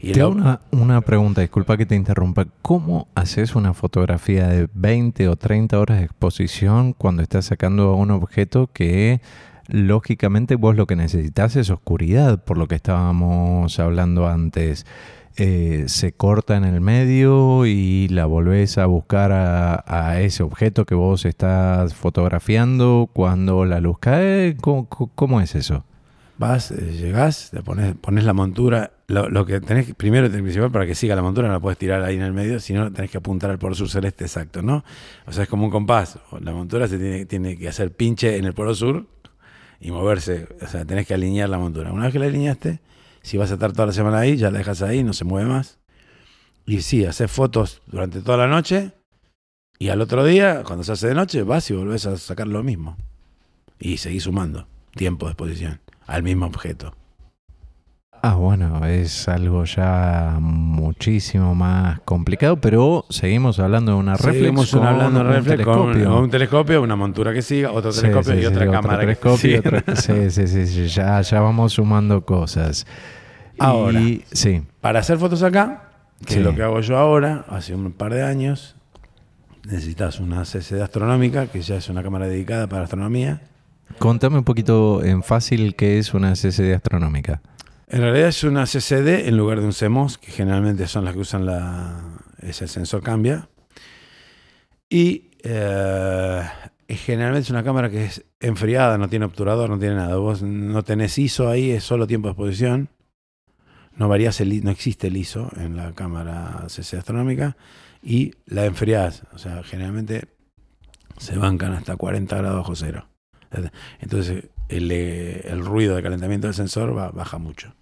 Y Te el- hago una, una pregunta, disculpa que te interrumpa. ¿Cómo haces una fotografía de 20 o 30 horas de exposición cuando estás sacando un objeto que lógicamente vos lo que necesitas es oscuridad, por lo que estábamos hablando antes? Eh, se corta en el medio y la volvés a buscar a, ese objeto que vos estás fotografiando cuando la luz cae. ¿Cómo, cómo- es eso? Vas, eh, llegás, le pones, pones la montura. Lo, que tenés primero principal, para que siga la montura, no la puedes tirar ahí en el medio, sino tenés que apuntar al polo sur celeste exacto, ¿no? O sea, es como un compás. La montura se tiene, tiene que hacer pinche en el polo sur y moverse. O sea, tenés que alinear la montura. Una vez que la alineaste, si vas a estar toda la semana ahí, ya la dejas ahí, no se mueve más. Y sí, haces fotos durante toda la noche y al otro día, cuando se hace de noche, vas y volvés a sacar lo mismo. Y seguís sumando tiempo de exposición al mismo objeto. Ah, bueno, es algo ya muchísimo más complicado, pero seguimos hablando de una reflex Seguimos con hablando de un telescopio. con un telescopio, una montura que siga, otro Sí, telescopio sí, y sí, otra otro cámara. que telescopio, sí, sí, sí, ya, ya vamos sumando cosas. Ahora. Y, sí, Para hacer fotos acá, que Sí. es lo que hago yo ahora, hace un par de años, necesitas una CCD astronómica, que ya es una cámara dedicada para astronomía. contame un poquito en fácil qué es una CCD astronómica. En realidad es una CCD en lugar de un CMOS, que generalmente son las que usan la. ese sensor cambia. Y eh, generalmente es una cámara que es enfriada, no tiene obturador, no tiene nada. Vos no tenés ISO ahí, es solo tiempo de exposición. No varías el, no existe el ISO en la cámara CC astronómica. Y la enfriás. O sea, generalmente se bancan hasta 40 grados bajo cero. Entonces el, eh, el ruido de calentamiento del sensor baja mucho.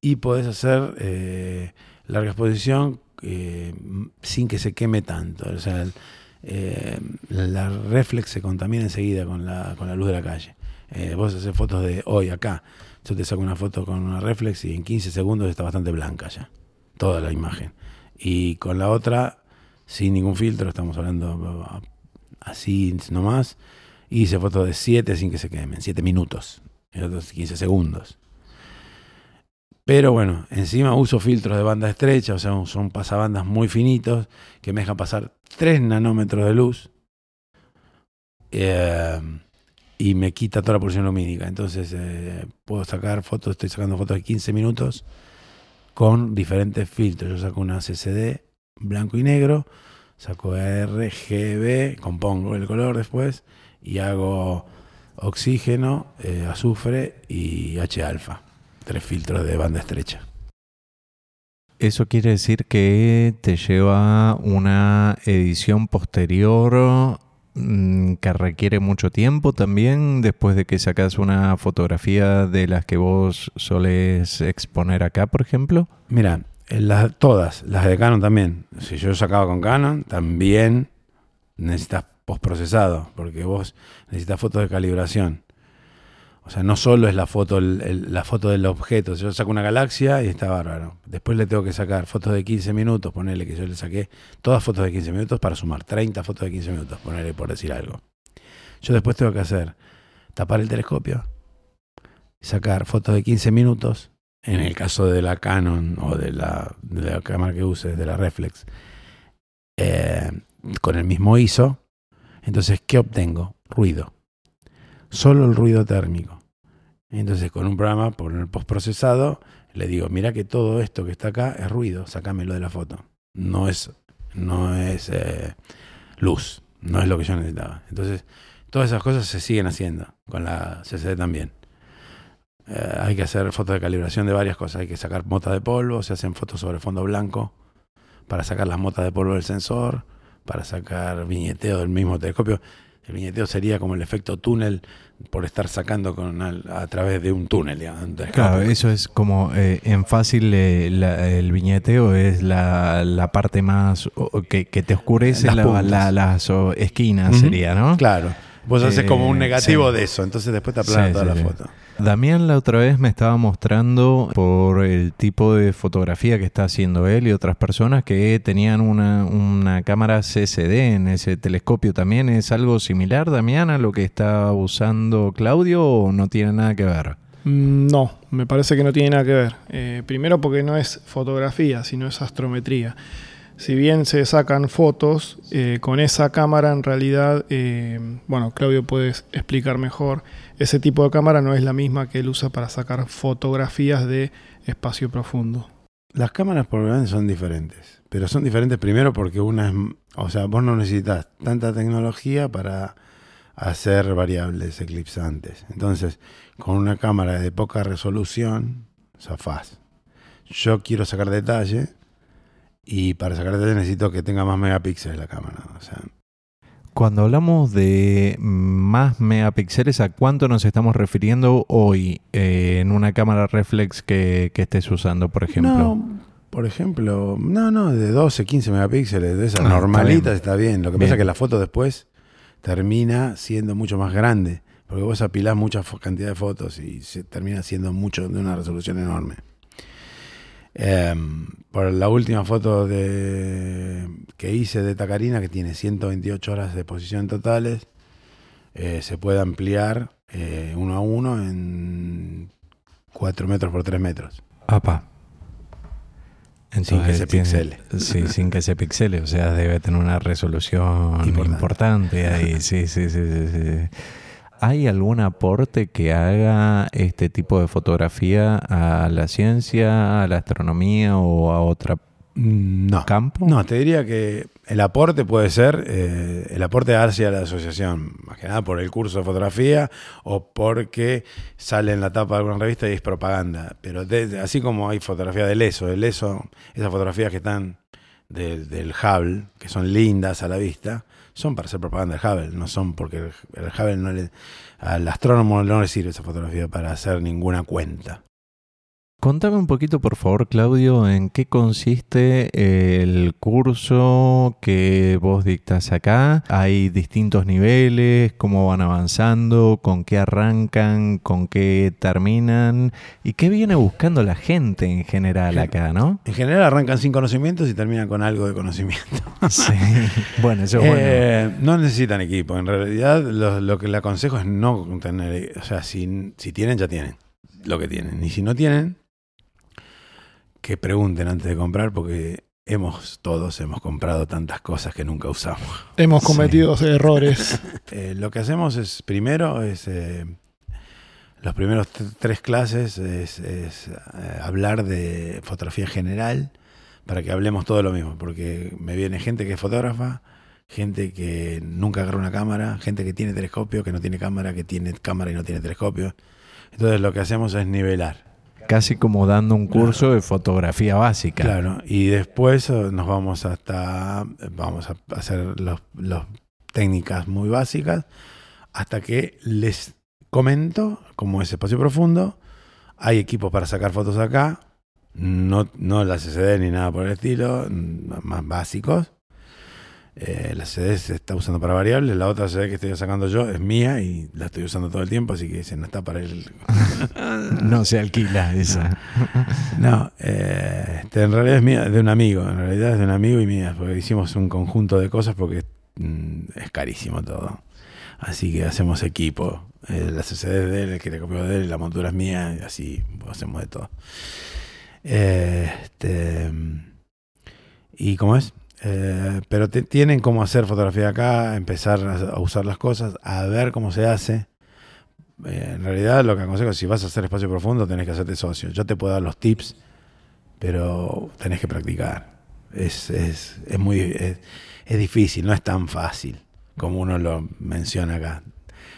Y podés hacer eh, larga exposición eh, sin que se queme tanto. O sea, la reflex se contamina enseguida con la, con la luz de la calle. Vos haces fotos de hoy acá. Yo te saco una foto con una reflex y en 15 segundos está bastante blanca ya. Toda la imagen. Y con la otra, sin ningún filtro, estamos hablando uh, así nomás. Hice fotos de 7 sin que se quemen, 7 minutos, y otros 15 segundos. Pero bueno, encima uso filtros de banda estrecha, o sea, son pasabandas muy finitos que me dejan pasar 3 nanómetros de luz. eh, y me quita toda la polución lumínica. Entonces eh, puedo sacar fotos, estoy sacando fotos de 15 minutos con diferentes filtros. Yo saco una CCD blanco y negro, saco RGB, compongo el color después y hago oxígeno, eh, azufre y H alfa. Tres filtros de banda estrecha. Eso quiere decir que te lleva una edición posterior que requiere mucho tiempo también después de que sacas una fotografía de las que vos soles exponer acá, por ejemplo. Mira, eh, las, todas, las de Canon también. Si yo sacaba con Canon, también necesitas postprocesado, porque vos necesitas fotos de calibración. O sea, no solo es la foto, el- la foto del objeto. Yo saco una galaxia y está bárbaro. Después le tengo que sacar fotos de 15 minutos, ponerle que yo le saqué todas fotos de 15 minutos para sumar 30 fotos de 15 minutos, ponerle por decir algo. Yo después tengo que hacer, tapar el telescopio, sacar fotos de 15 minutos, en el caso de la Canon o de la, de la cámara que uses, de la Reflex, eh, con el mismo ISO. Entonces, ¿qué obtengo? Ruido. Solo el ruido térmico. Entonces, con un programa, por el postprocesado, le digo, mira que todo esto que está acá es ruido, sacámelo de la foto. No es, no es eh, luz, no es lo que yo necesitaba. Entonces, todas esas cosas se siguen haciendo, con la CCD también. Eh, hay que hacer fotos de calibración de varias cosas. Hay que sacar motas de polvo, se hacen fotos sobre fondo blanco para sacar las motas de polvo del sensor, para sacar viñeteo del mismo telescopio. El viñeteo sería como el efecto túnel por estar sacando con al- a través de un túnel. digamos, telescopio. Claro, eso es como eh, en fácil eh, la- el viñeteo es la, la parte más que, que te oscurece Las la- puntas. la- las o, esquinas, sería, ¿no? Claro. Vos haces como un Eh, negativo sí. de eso, entonces después te aplana Sí, toda sí, la foto. Damián la otra vez me estaba mostrando por el tipo de fotografía que está haciendo él y otras personas que tenían una, una cámara CCD en ese telescopio. ¿También es algo similar, Damián, a lo que está usando Claudio o no tiene nada que ver? Mm, No, me parece que no tiene nada que ver. Eh, primero porque no es fotografía, sino es astrometría. Si bien se sacan fotos, eh, con esa cámara en realidad, eh, bueno, Claudio puedes explicar mejor, ese tipo de cámara no es la misma que él usa para sacar fotografías de espacio profundo. Las cámaras probablemente son diferentes, pero son diferentes primero porque una es, o sea, vos no necesitas tanta tecnología para hacer variables eclipsantes. Entonces, con una cámara de poca resolución, zafás. Yo quiero sacar detalle y para sacar detalle necesito que tenga más megapíxeles la cámara. O sea, Cuando hablamos de más megapíxeles, ¿a cuánto nos estamos refiriendo hoy eh, en una cámara reflex que, que estés usando, por ejemplo? No, por ejemplo, no, no, de 12, 15 megapíxeles, de esas Ah, está normalitas bien. está bien. Lo que Bien. pasa es que la foto después termina siendo mucho más grande, porque vos apilás mucha cantidad de fotos y se termina siendo mucho de una resolución enorme. Em, por la última foto de, que hice de Tacarina, que tiene 128 horas de exposición totales, eh, se puede ampliar eh, uno a uno en 4 metros por 3 metros. Apa. Sin que se pixele. Sí, (laughs) sin que se pixele. O sea, debe tener una resolución Importante. importante, ahí. Sí, sí, sí, sí, sí. ¿Hay algún aporte que haga este tipo de fotografía a la ciencia, a la astronomía o a otro Mm, No. campo? No, te diría que el aporte puede ser eh, el aporte hacia la asociación, más que nada por el curso de fotografía o porque sale en la tapa de alguna revista y es propaganda. Pero de- así como hay fotografía del ESO, el ESO, esas fotografías que están del, del Hubble, que son lindas a la vista, son para hacer propaganda del Hubble, no son porque el, el Hubble no le, al astrónomo no le sirve esa fotografía para hacer ninguna cuenta. Contame un poquito, por favor, Claudio, en qué consiste el curso que vos dictas acá. ¿Hay distintos niveles? ¿Cómo van avanzando? ¿Con qué arrancan? ¿Con qué terminan? ¿Y qué viene buscando la gente en general acá, no? En general arrancan sin conocimientos y terminan con algo de conocimiento. (laughs) Sí. Bueno, eso es bueno. Eh, no necesitan equipo. En realidad, lo, lo que le aconsejo es no tener. O sea, si, si tienen, ya tienen lo que tienen. Y si no tienen, que pregunten antes de comprar, porque hemos todos hemos comprado tantas cosas que nunca usamos. Hemos Sí. cometido errores. (laughs) Eh, lo que hacemos es, primero, es eh, los primeros tres clases es, es, eh, hablar de fotografía general para que hablemos todo lo mismo, porque me viene gente que es fotógrafa, gente que nunca agarra una cámara, gente que tiene telescopio, que no tiene cámara, que tiene cámara y no tiene telescopio. Entonces lo que hacemos es nivelar. Casi como dando un curso de fotografía básica. Claro, y después eh, nos vamos hasta, vamos a hacer los, los técnicas muy básicas hasta que les comento cómo es espacio profundo. Hay equipos para sacar fotos acá, no, no las CCD ni nada por el estilo, más básicos. Eh, la CD se está usando para variables, la otra CD que estoy sacando yo es mía y la estoy usando todo el tiempo, así que se no está para el, (laughs) No se alquila esa. No, eh, este, en realidad es mía, de un amigo. En realidad es de un amigo y mía, porque hicimos un conjunto de cosas porque mm, es carísimo todo. Así que hacemos equipo. Eh, la CCD es de él, el que te copió de él, la montura es mía, y así hacemos de todo. Eh, este, ¿Y cómo es? Eh, pero tienen cómo hacer fotografía acá, empezar a, usar las cosas, a ver cómo se hace. Eh, en realidad lo que aconsejo es si vas a hacer espacio profundo tenés que hacerte socio. Yo te puedo dar los tips, pero tenés que practicar. Es, es, es muy es difícil, no es tan fácil como uno lo menciona acá.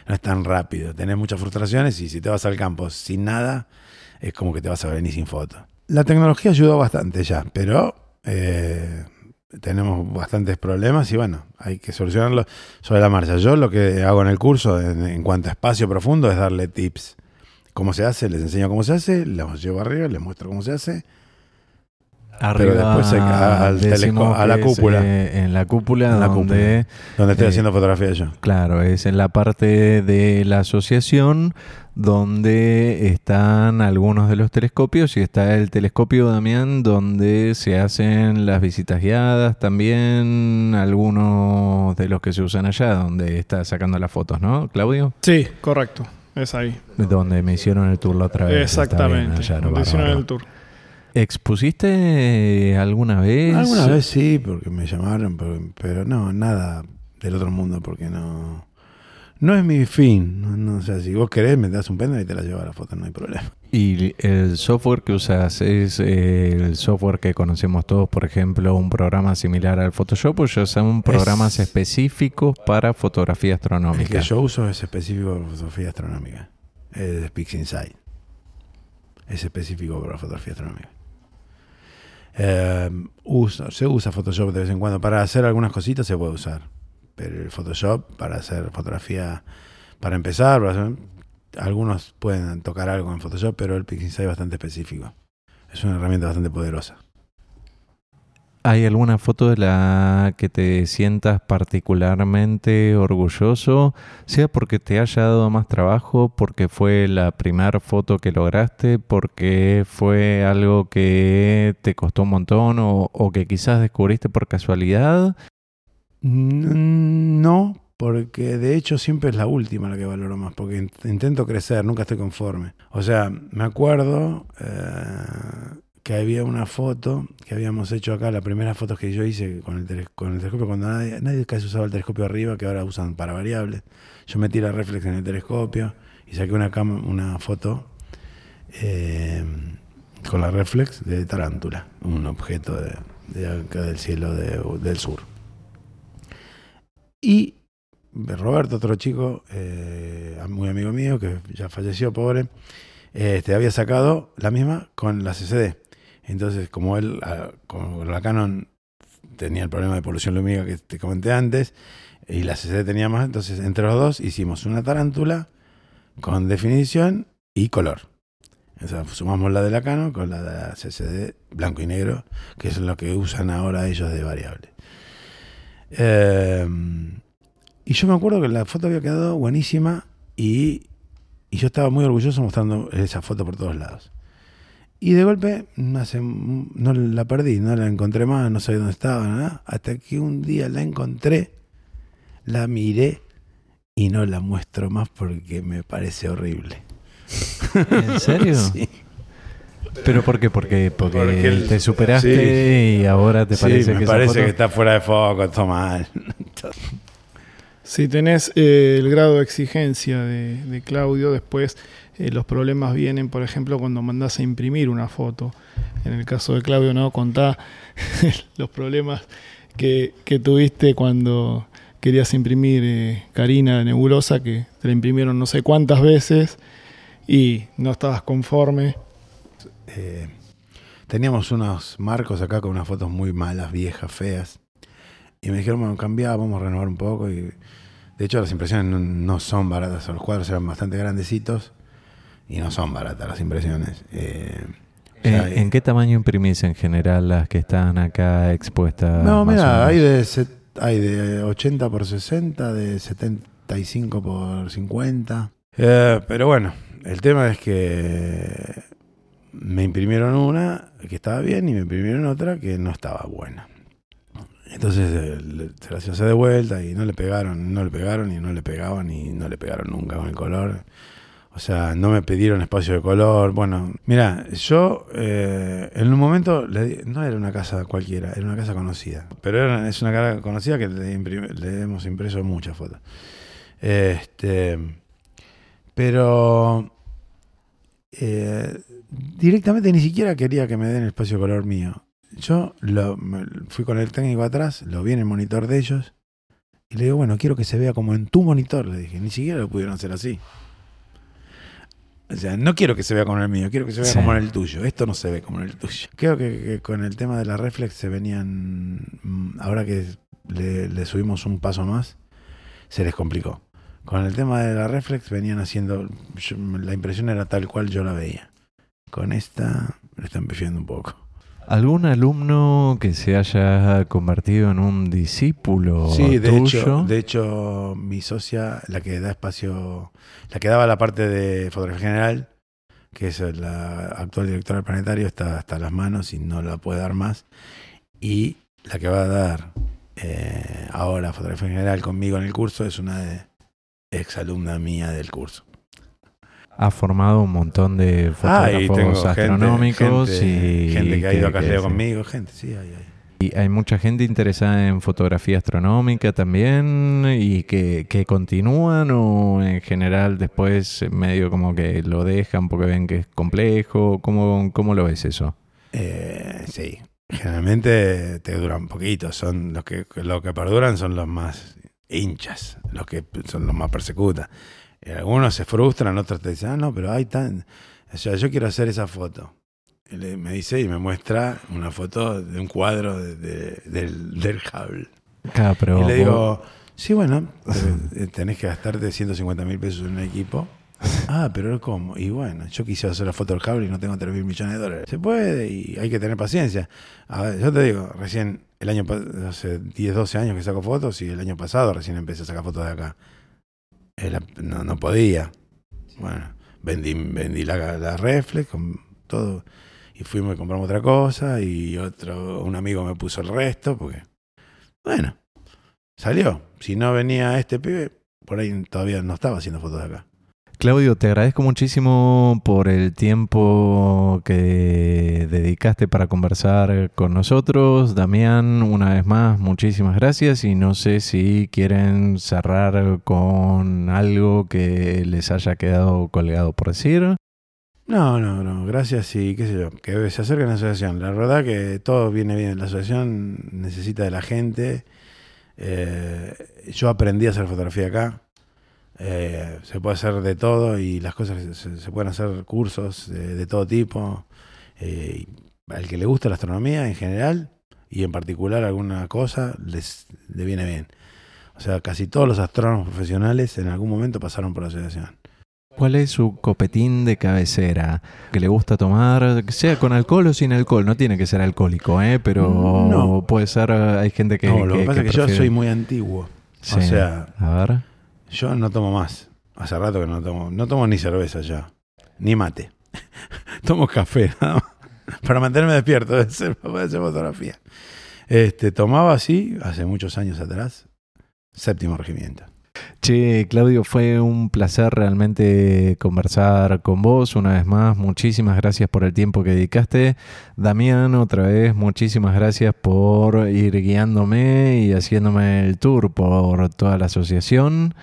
No es tan rápido. Tenés muchas frustraciones y si te vas al campo sin nada, es como que te vas a venir sin foto. La tecnología ayudó bastante ya, pero eh, tenemos bastantes problemas y bueno, hay que solucionarlos sobre la marcha. Yo lo que hago en el curso en, en cuanto a espacio profundo es darle tips. ¿Cómo se hace? Les enseño cómo se hace, los llevo arriba, les muestro cómo se hace. Arriba después al telesco- a la que es, cúpula. eh, en la cúpula En la donde, Donde estoy Eh, haciendo fotografía yo. claro, es en la parte de la asociación donde están algunos de los telescopios y está el telescopio Damián donde se hacen las visitas guiadas, también algunos de los que se usan allá, donde está sacando las fotos, ¿no, Claudio? Sí, correcto. Es ahí. Donde me hicieron el tour la otra vez. Exactamente. Donde hicieron el tour. ¿Expusiste alguna vez? Alguna vez sí, porque me llamaron, pero, pero no, nada del otro mundo, porque no. No es mi fin. No, no, o sea, si vos querés, me das un pendrive y te la llevo a la foto, no hay problema. ¿Y el software que usas es eh, el software que conocemos todos, por ejemplo, un programa similar al Photoshop o ya son programas Es- específicos para fotografía El que astronómica? yo uso es específico para fotografía astronómica. Es PixInsight. Es específico para fotografía astronómica. Eh, uso- se usa Photoshop de vez en cuando. Para hacer algunas cositas se puede usar. Pero el Photoshop para hacer fotografía, para empezar, algunos pueden tocar algo en Photoshop, pero el PixInsight es bastante específico. Es una herramienta bastante poderosa. ¿Hay alguna foto de la que te sientas particularmente orgulloso? Sea porque te haya dado más trabajo, porque fue la primera foto que lograste, porque fue algo que te costó un montón o, que quizás descubriste por casualidad. Mm, No, porque de hecho siempre es la última la que valoro más, porque int- intento crecer, nunca estoy conforme. O sea, me acuerdo eh, que había una foto que habíamos hecho acá, la primera foto que yo hice con el, con el telescopio, cuando nadie, nadie casi usaba el telescopio arriba, que ahora usan para variables. Yo metí la reflex en el telescopio y saqué una, una foto eh, con la reflex de tarántula, un objeto de, acá del cielo de- del sur. Y Roberto, otro chico, eh, muy amigo mío, que ya falleció, pobre, este, había sacado la misma con la CCD. Entonces, como él, ah, con la Canon tenía el problema de polución lumínica que te comenté antes, y la CCD tenía más, entonces entre los dos hicimos una tarántula con definición y color. O sea, sumamos la de la Canon con la de la CCD blanco y negro, que es lo que usan ahora ellos de variable. Eh, y yo me acuerdo que la foto había quedado buenísima y yo estaba muy orgulloso mostrando esa foto por todos lados. Y de golpe hace- no la perdí, no la encontré más, no sabía dónde estaba, nada. Hasta que un día la encontré, la miré y no la muestro más porque me parece horrible. ¿En (laughs) serio? Sí. ¿Pero por qué? Porque, porque, Porque el- te superaste y ahora te Sí, parece me que esa parece foto- que está fuera de foco, está mal. (laughs) Si tenés eh, el grado de exigencia de, de Claudio, después eh, los problemas vienen, por ejemplo, cuando mandás a imprimir una foto. En el caso de Claudio, ¿no? Contá (laughs) los problemas que, tuviste cuando querías imprimir eh, Karina de Nebulosa, que te la imprimieron no sé cuántas veces y no estabas conforme. Eh, teníamos unos marcos acá con unas fotos muy malas, viejas, feas. Y me dijeron, bueno, cambiá, vamos a renovar un poco. Y de hecho, las impresiones no son baratas. Los cuadros eran bastante grandecitos y no son baratas las impresiones. Eh, ¿En qué tamaño imprimís en general las que están acá expuestas? No, mira, hay de, set- hay de 80 por 60, de 75 por 50. Eh, pero bueno, el tema es que me imprimieron una que estaba bien y me imprimieron otra que no estaba buena. Entonces eh, se las hace de vuelta y no le pegaron, no le pegaron y no le pegaban y no le pegaron nunca con el color. O sea, no me pidieron espacio de color. Bueno, mira, yo eh, en un momento le no era una casa cualquiera, era una casa conocida. Pero era- es una casa conocida que le hemos impreso muchas fotos. Este, pero eh, directamente ni siquiera quería que me den espacio de color mío. Yo lo- me- fui con el técnico atrás, lo vi en el monitor de ellos y le digo, bueno, quiero que se vea como en tu monitor, le dije. Ni siquiera lo pudieron hacer así. O sea, no quiero que se vea como el mío, quiero que se vea Sí. como el tuyo. Esto no se ve como el tuyo. Creo que, que con el tema de la reflex se venían, mm, ahora que le, le subimos un paso más, se les complicó. Con el tema de la reflex venían haciendo, yo- la impresión era tal cual yo la veía. Con esta le están pifiando un poco. ¿Algún alumno que se haya convertido en un discípulo Sí, de tuyo? hecho, de hecho, mi socia, la que da espacio, la que daba la parte de fotografía general, que es la actual directora del planetario, está hasta las manos y no la puede dar más. Y la que va a dar eh, ahora fotografía general conmigo en el curso es una de exalumna mía del curso. Ha formado un montón de Ah, fotógrafos gente- astronómicos gente, y gente que ha ido a sí. conmigo, gente, sí, hay, hay. Y hay mucha gente interesada en fotografía astronómica también y que, que continúan o en general después medio como que lo dejan porque ven que es complejo. ¿Cómo, cómo lo ves eso? Eh, sí, generalmente te duran poquito. Son los que los que perduran son los más hinchas, los que son los más persecutas. Y algunos se frustran, otros te dicen, ah, no, pero hay tan. O sea, yo quiero hacer esa foto. Y le- me dice y me muestra una foto de un cuadro de- de- del, del Hubble. Claro, pero y le vos- digo, sí, bueno, eh, tenés que gastarte 150 mil pesos en un equipo. Ah, pero ¿cómo? Y bueno, yo quise hacer la foto del Hubble y no tengo 3 mil millones de dólares. Se puede y hay que tener paciencia. A ver, yo te digo, recién el año hace 10, 12 años que saco fotos y el año pasado recién empecé a sacar fotos de acá. Era- no, no podía. Bueno, vendí, vendí la, la reflex con todo y fuimos y compramos otra cosa y otro, un amigo me puso el resto porque, bueno, salió. Si no venía este pibe, por ahí todavía no estaba haciendo fotos de acá. Claudio, te agradezco muchísimo por el tiempo que dedicaste para conversar con nosotros. Damián, una vez más, muchísimas gracias y no sé si quieren cerrar con algo que les haya quedado colgado por decir. No, no, no, gracias y qué sé yo, que se acerquen a la asociación. La verdad que todo viene bien. La asociación necesita de la gente. Eh, yo aprendí a hacer fotografía acá. Eh, se puede hacer de todo y las cosas se, se pueden hacer cursos de, de todo tipo. Eh, al que le gusta la astronomía en general y en particular alguna cosa, les, le viene bien. O sea, casi todos los astrónomos profesionales en algún momento pasaron por la asociación. ¿Cuál es su copetín de cabecera que le gusta tomar, sea con alcohol o sin alcohol? No tiene que ser alcohólico, ¿eh? pero No. puede ser, hay gente que... no, lo que, pasa es que yo soy muy antiguo. Sí. O sea, A ver. Yo no tomo más. Hace rato que no tomo. No tomo ni cerveza ya. Ni mate. (laughs) tomo café, nada más. Para mantenerme despierto, (laughs) de poder hacer fotografía. Este, tomaba así, hace muchos años atrás, séptimo regimiento. Che, Claudio, fue un placer realmente conversar con vos una vez más. Muchísimas gracias por el tiempo que dedicaste. Damián, otra vez, muchísimas gracias por ir guiándome y haciéndome el tour por toda la asociación.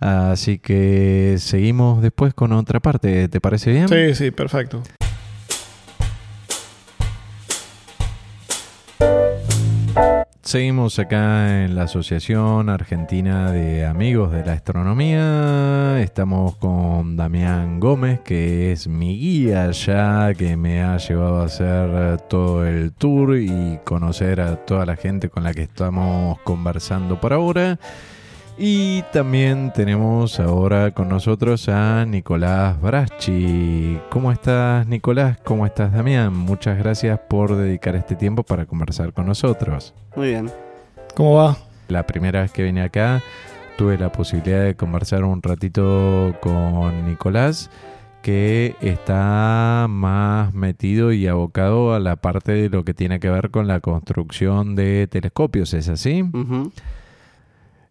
Así que seguimos después con otra parte. ¿Te parece bien? Sí, sí, perfecto. Seguimos acá en la Asociación Argentina de Amigos de la Astronomía. Estamos con Damián Gómez, que es mi guía ya, que me ha llevado a hacer todo el tour y conocer a toda la gente con la que estamos conversando por ahora. Y también tenemos ahora con nosotros a Nicolás Braschi. ¿Cómo estás, Nicolás? ¿Cómo estás, Damián? Muchas gracias por dedicar este tiempo para conversar con nosotros. Muy bien. ¿Cómo va? La primera vez que vine acá tuve la posibilidad de conversar un ratito con Nicolás, que está más metido y abocado a la parte de lo que tiene que ver con la construcción de telescopios, ¿es así?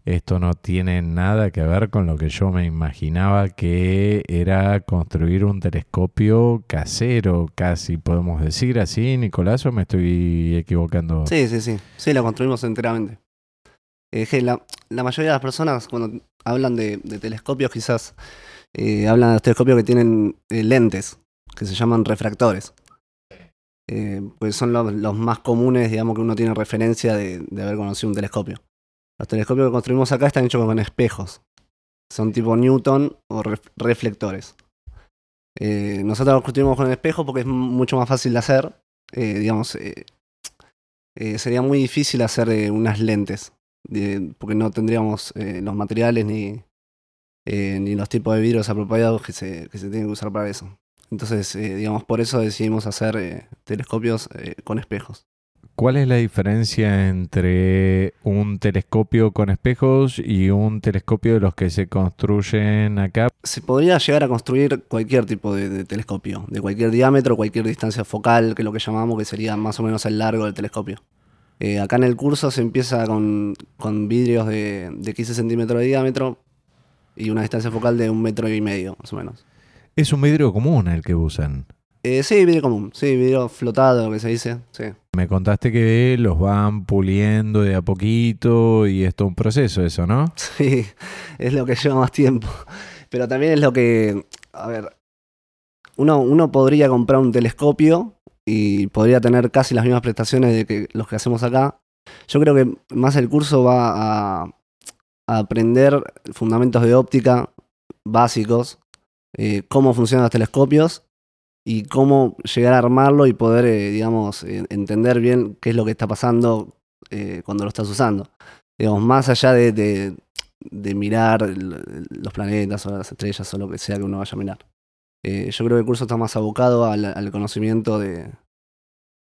Esto no tiene nada que ver con lo que yo me imaginaba que era construir un telescopio casero, casi podemos decir así, Nicolás, o me estoy equivocando. Sí, sí, sí. Sí, lo construimos enteramente. Eh, la, mayoría de las personas cuando hablan de, telescopios quizás eh, hablan de los telescopios que tienen eh, lentes, que se llaman refractores. Pues son los, más comunes, digamos, que uno tiene referencia de haber conocido un telescopio. Los telescopios que construimos acá están hechos con espejos. Son tipo Newton o ref- reflectores. Eh, nosotros los construimos con espejo porque es mucho más fácil de hacer. Eh, digamos, eh, sería muy difícil hacer unas lentes, porque no tendríamos los materiales ni, ni los tipos de vidrios apropiados que se, que se tienen que usar para eso. Entonces, digamos, por eso decidimos hacer telescopios con espejos. ¿Cuál es la diferencia entre un telescopio con espejos y un telescopio de los que se construyen acá? Se podría llegar a construir cualquier tipo de, de telescopio, de cualquier diámetro, cualquier distancia focal, que es lo que llamamos que sería más o menos el largo del telescopio. Eh, acá en el curso se empieza con, con vidrios de, de 15 centímetros de diámetro y una distancia focal de un metro y medio, más o menos. Es un vidrio común el que usan. Eh, sí, vidrio común, sí, vidrio flotado, que se dice, sí. Me contaste que los van puliendo de a poquito y es todo un proceso eso, ¿no? (laughs) Sí, es lo que lleva más tiempo. Pero también es lo que, a ver, uno, uno podría comprar un telescopio y podría tener casi las mismas prestaciones de que los que hacemos acá. Yo creo que más el curso va a, a aprender fundamentos de óptica básicos, eh, cómo funcionan los telescopios y cómo llegar a armarlo y poder, eh, digamos, eh, entender bien qué es lo que está pasando eh, cuando lo estás usando. Digamos, más allá de, de- mirar los planetas o las estrellas o lo que sea que uno vaya a mirar. Yo creo que el curso está más abocado al, al conocimiento de,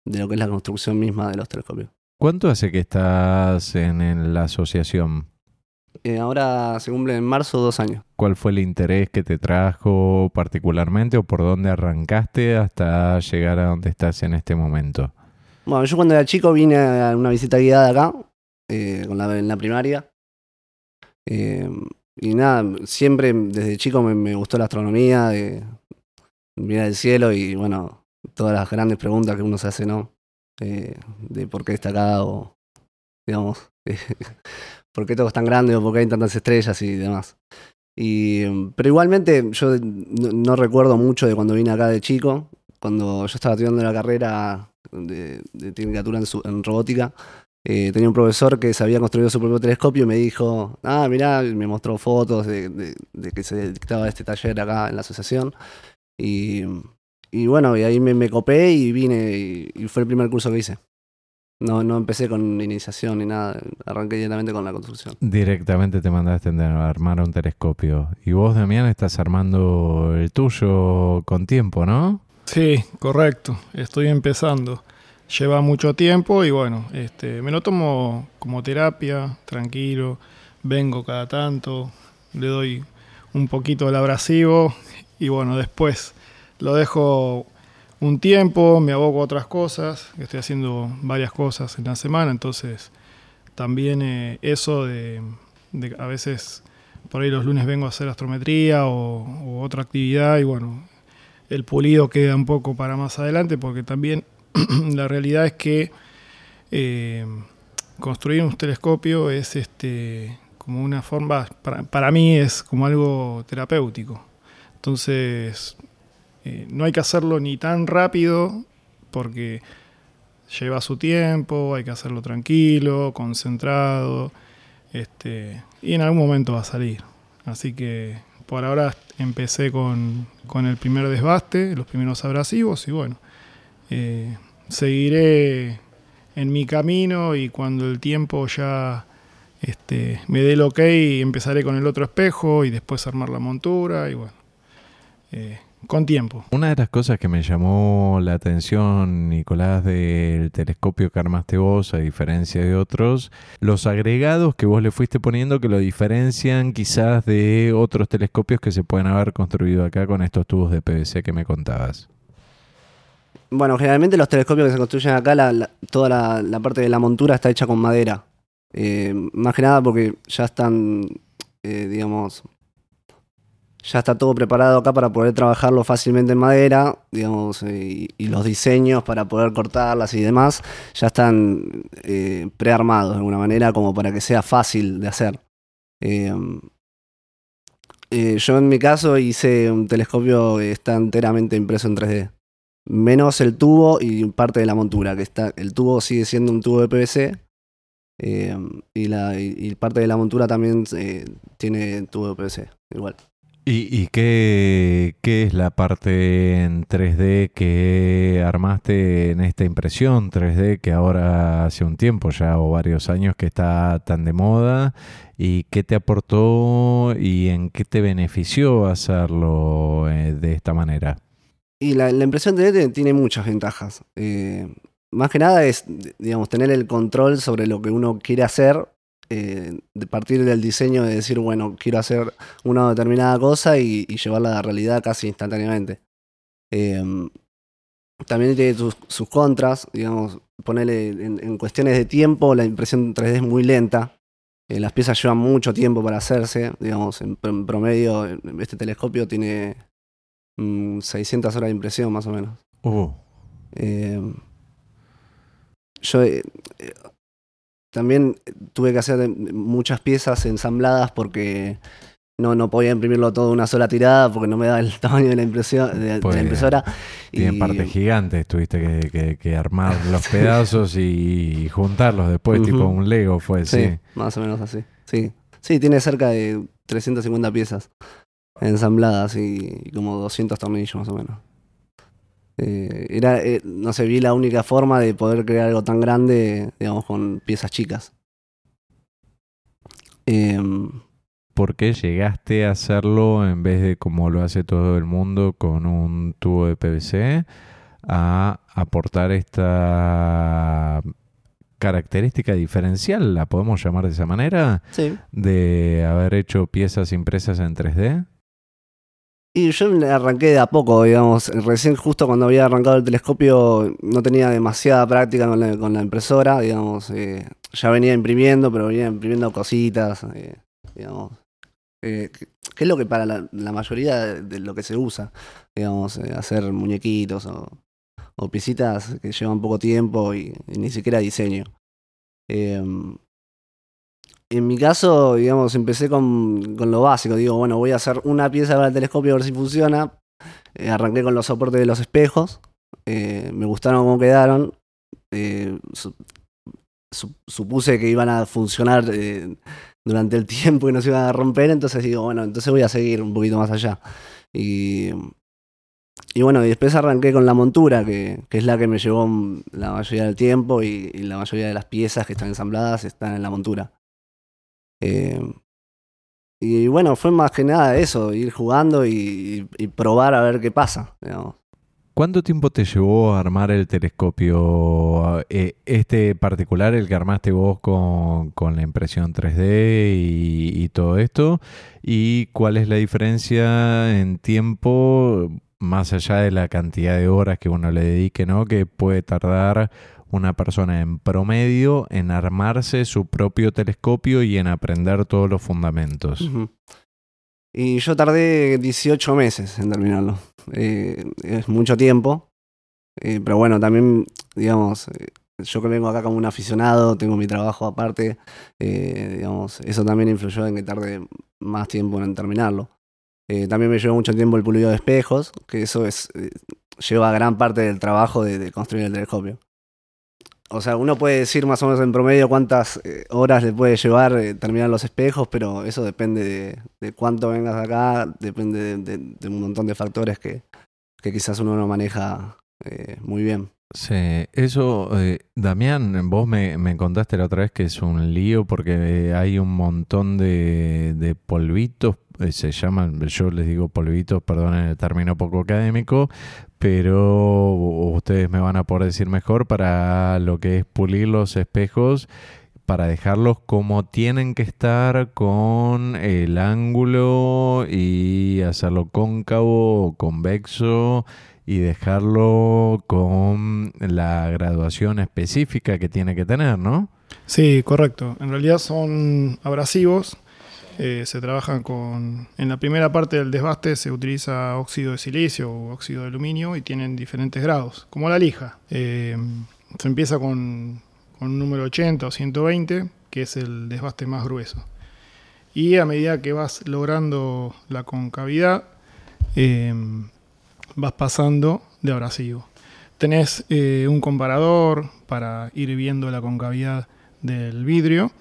de lo que es la construcción misma de los telescopios. ¿Cuánto hace que estás en la asociación? Eh, ahora se cumple en marzo dos años. ¿Cuál fue el interés que te trajo particularmente o por dónde arrancaste hasta llegar a donde estás en este momento? Bueno, yo cuando era chico vine a una visita guiada acá, eh, con la, en la primaria. Eh, y nada, siempre desde chico me, me gustó la astronomía, de mirar el cielo y bueno, todas las grandes preguntas que uno se hace, ¿no? De por qué está acá o, digamos, (laughs) por qué todo es tan grande o por qué hay tantas estrellas y demás. Y, pero igualmente yo no, no recuerdo mucho de cuando vine acá de chico, cuando yo estaba estudiando la carrera de, de tecnicatura en, su- en robótica, eh, tenía un profesor que se había construido su propio telescopio y me dijo, ah, mirá, me mostró fotos de, de- de que se dictaba este taller acá en la asociación. Y, y bueno, y ahí me, me copé y vine y, y fue el primer curso que hice. No, no empecé con iniciación ni nada, arranqué directamente con la construcción. Directamente te mandaste a armar un telescopio. Y vos, Damián, estás armando el tuyo con tiempo, ¿no? Sí, correcto. Estoy empezando. Lleva mucho tiempo y bueno, este, me lo tomo como terapia, tranquilo. Vengo cada tanto, le doy un poquito del abrasivo y bueno, después lo dejo un tiempo, me aboco a otras cosas, estoy haciendo varias cosas en la semana, entonces también eh, eso de, a veces por ahí los lunes vengo a hacer astrometría o, o otra actividad y bueno, el pulido queda un poco para más adelante porque también (clears throat) la realidad es que eh, construir un telescopio es este como una forma, para, para mí es como algo terapéutico. Entonces, eh, no hay que hacerlo ni tan rápido porque lleva su tiempo, hay que hacerlo tranquilo, concentrado, este, y en algún momento va a salir. Así que por ahora empecé con, con el primer desbaste, los primeros abrasivos, y bueno, eh, seguiré en mi camino y cuando el tiempo ya este, me dé el ok, empezaré con el otro espejo y después armar la montura y bueno, eh, con tiempo. Una de las cosas que me llamó la atención, Nicolás, del telescopio que armaste vos, a diferencia de otros, los agregados que vos le fuiste poniendo que lo diferencian quizás de otros telescopios que se pueden haber construido acá con estos tubos de PVC que me contabas. Bueno, generalmente los telescopios que se construyen acá, la- la- toda la, la parte de la montura está hecha con madera. Eh, más que nada porque ya están, eh, digamos, ya está todo preparado acá para poder trabajarlo fácilmente en madera, digamos, eh, y, los diseños para poder cortarlas y demás ya están eh, prearmados de alguna manera como para que sea fácil de hacer. Eh, yo en mi caso hice un telescopio que está enteramente impreso en 3D menos el tubo y parte de la montura, que está, el tubo sigue siendo un tubo de PVC y, la, y, parte de la montura también tiene tubo de PVC, igual. ¿Y, qué, es la parte en 3D que armaste en esta impresión 3D que ahora hace un tiempo ya o varios años que está tan de moda? ¿Y qué te aportó y en qué te benefició hacerlo eh, de esta manera? Y la, la impresión 3D tiene muchas ventajas. Eh, más que nada es, digamos, tener el control sobre lo que uno quiere hacer, eh, de partir del diseño de decir, bueno, quiero hacer una determinada cosa y, y llevarla a la realidad casi instantáneamente. Eh, también tiene sus, sus contras, digamos, ponerle en, en cuestiones de tiempo, la impresión 3D es muy lenta. Eh, las piezas llevan mucho tiempo para hacerse, digamos, en, en promedio este telescopio tiene mm, 600 horas de impresión más o menos. Uh, Eh, yo eh, también tuve que hacer muchas piezas ensambladas porque no, no podía imprimirlo todo de una sola tirada porque no me daba el (laughs) tamaño de la impresión de, de Pues, la impresora. tienen Y- partes gigantes, tuviste que, que- que armar (laughs) los pedazos y juntarlos después, tipo un Lego fue, sí, sí. más o menos así. Sí. sí, tiene cerca de 350 piezas ensambladas y, y como 200 tornillos más o menos. Eh, era, eh, no sé, vi la única forma de poder crear algo tan grande, digamos, con piezas chicas. Em, ¿Por qué llegaste a hacerlo en vez de como lo hace todo el mundo con un tubo de PVC a aportar esta característica diferencial, la podemos llamar de esa manera, sí. de haber hecho piezas impresas en 3D? Y yo arranqué de a poco, digamos. Recién justo cuando había arrancado el telescopio no tenía demasiada práctica con la, impresora, digamos. eh, ya venía imprimiendo, pero venía imprimiendo cositas, eh, digamos. eh, que, es lo que para la, mayoría de, lo que se usa, digamos, eh, hacer muñequitos o, piecitas que llevan poco tiempo y, y ni siquiera diseño. En mi caso, digamos, empecé con, con lo básico. Digo, bueno, voy a hacer una pieza para el telescopio a ver si funciona. Eh, arranqué con los soportes de los espejos. Eh, me gustaron cómo quedaron. Eh, su- su- supuse que iban a funcionar durante el (laughs) tiempo y no se iban a romper. Entonces digo, bueno, entonces voy a seguir un poquito más allá. Y, bueno, después arranqué con la montura, que, es la que me llevó la mayoría del tiempo y la mayoría de las piezas que están ensambladas están en la montura. Eh, y bueno, fue más que nada eso, ir jugando y, probar a ver qué pasa. ¿Cuánto tiempo te llevó a armar el telescopio? eh, este particular, el que armaste vos con, con la impresión 3D y, y todo esto. ¿Y cuál es la diferencia en tiempo, más allá de la cantidad de horas que uno le dedique, ¿no? Que puede tardar una persona en promedio en armarse su propio telescopio y en aprender todos los fundamentos. Y yo tardé 18 meses en terminarlo. Eh, es mucho tiempo. Eh, pero bueno, también, digamos, eh, yo que vengo acá como un aficionado, tengo mi trabajo aparte, digamos, eso también influyó en que tarde más tiempo en terminarlo. También me llevó mucho tiempo el pulido de espejos, que eso es lleva gran parte del trabajo de construir el telescopio. O sea, uno puede decir más o menos en promedio cuántas eh, horas le puede llevar eh, terminar los espejos, pero eso depende de, cuánto vengas acá, depende de, un montón de factores que, quizás uno no maneja eh, muy bien. Sí, eso, eh, Damián, vos me, contaste la otra vez que es un lío porque eh, hay un montón de, polvitos, se llaman, yo les digo polvitos, perdonen el término poco académico, pero ustedes me van a poder decir mejor para lo que es pulir los espejos para dejarlos como tienen que estar con el ángulo y hacerlo cóncavo o convexo y dejarlo con la graduación específica que tiene que tener, ¿no? Sí, correcto. En realidad son abrasivos. Eh, se trabajan con. En la primera parte del desbaste se utiliza óxido de silicio o óxido de aluminio y tienen diferentes grados, como la lija. Eh, se empieza con, con un número 80 o 120, que es el desbaste más grueso. Y a medida que vas logrando la concavidad, eh, vas pasando de abrasivo. Tenés un comparador para ir viendo la concavidad del vidrio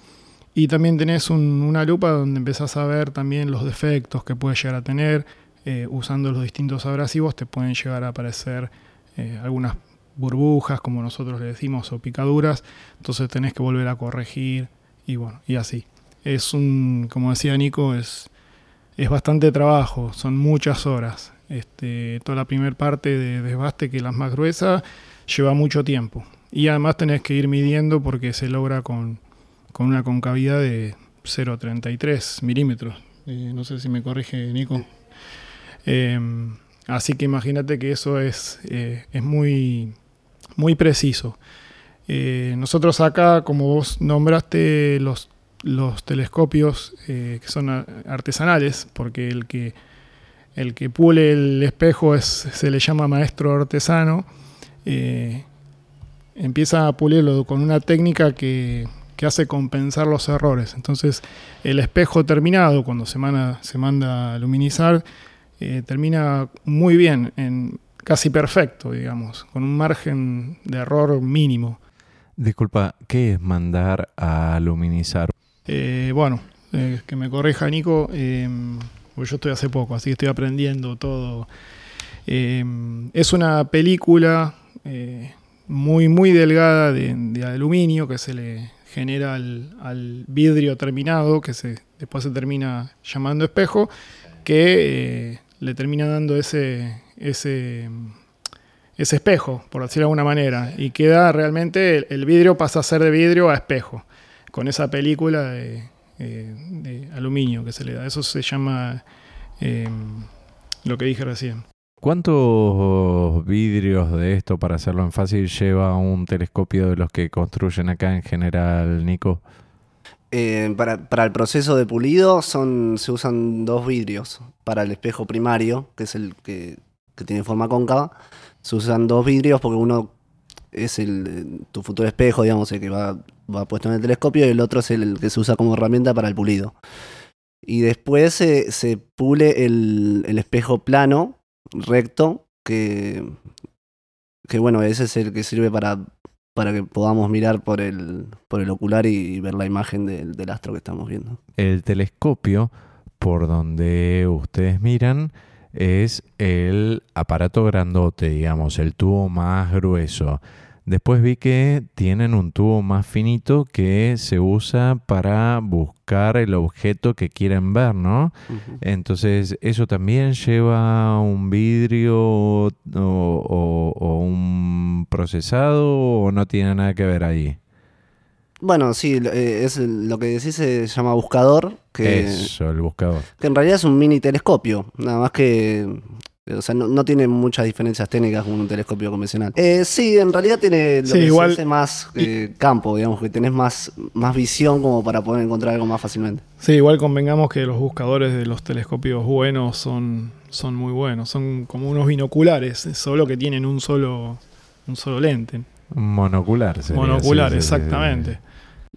y también tenés un- una lupa donde empezás a ver también los defectos que puede llegar a tener. Eh, usando los distintos abrasivos te pueden llegar a aparecer eh, algunas burbujas, como nosotros le decimos, o picaduras. Entonces tenés que volver a corregir y bueno, y así. Es un, como decía Nico, es, es bastante trabajo, son muchas horas. Este, toda la primera parte de desbaste, que es la más gruesa, lleva mucho tiempo. Y además tenés que ir midiendo porque se logra con, con una concavidad de 0,33 milímetros. Eh, no sé si me corrige Nico. Eh, así que imagínate que eso es, eh, es muy, muy preciso. Eh, nosotros acá, como vos nombraste, los, los telescopios que son artesanales, porque el que, el que pule el espejo es, se le llama maestro artesano, empieza a pulirlo con una técnica que, que hace compensar los errores. Entonces, el espejo terminado, cuando se manda, se manda a luminizar, eh, termina muy bien, en, casi perfecto, digamos, con un margen de error mínimo. Disculpa, ¿qué es mandar a luminizar? Eh, bueno, eh, que me corrija Nico, eh, porque yo estoy hace poco, así que estoy aprendiendo todo. Eh, es una película eh, muy, muy delgada de, de aluminio que se le genera al, vidrio terminado, que se, después se termina llamando espejo, que eh, le termina dando ese, ese, ese espejo, por decirlo de alguna manera, y queda realmente, el, vidrio pasa a ser de vidrio a espejo con esa película de, eh, aluminio que se le da. Eso se llama eh, lo que dije recién. ¿Cuántos vidrios de esto para hacerlo en fácil lleva un telescopio de los que construyen acá en general, Nico? Eh, para, para el proceso de pulido son, se usan dos vidrios. Para el espejo primario, que es el que, que tiene forma cóncava, se usan dos vidrios porque uno es el, tu futuro espejo, digamos, el que va, va puesto en el telescopio, y el otro es el que se usa como herramienta para el pulido. Y después se, se pule el, el espejo plano, recto, que, que bueno, ese es el que sirve para, para que podamos mirar por el, por el ocular y, ver la imagen del, del astro que estamos viendo. El telescopio, por donde ustedes miran, es el aparato grandote, digamos, el tubo más grueso. Después vi que tienen un tubo más finito que se usa para buscar el objeto que quieren ver, ¿no? Entonces, ¿eso también lleva un vidrio o, o- o un procesado o no tiene nada que ver ahí? Bueno, sí, lo- eh, es lo que decís se llama buscador, que, Eso, el buscador. que en realidad es un mini telescopio, nada más que O sea, no, no tiene muchas diferencias técnicas con un telescopio convencional. Eh, sí, en realidad tiene lo Sí, que se dice más eh, campo, digamos, que tenés más, más visión como para poder encontrar algo más fácilmente. Sí, igual convengamos que los buscadores de los telescopios buenos son, son muy buenos. Son como unos binoculares, solo que tienen un solo, un solo lente. Monocular. sería, Monocular, sí, sí, sí, sí. exactamente.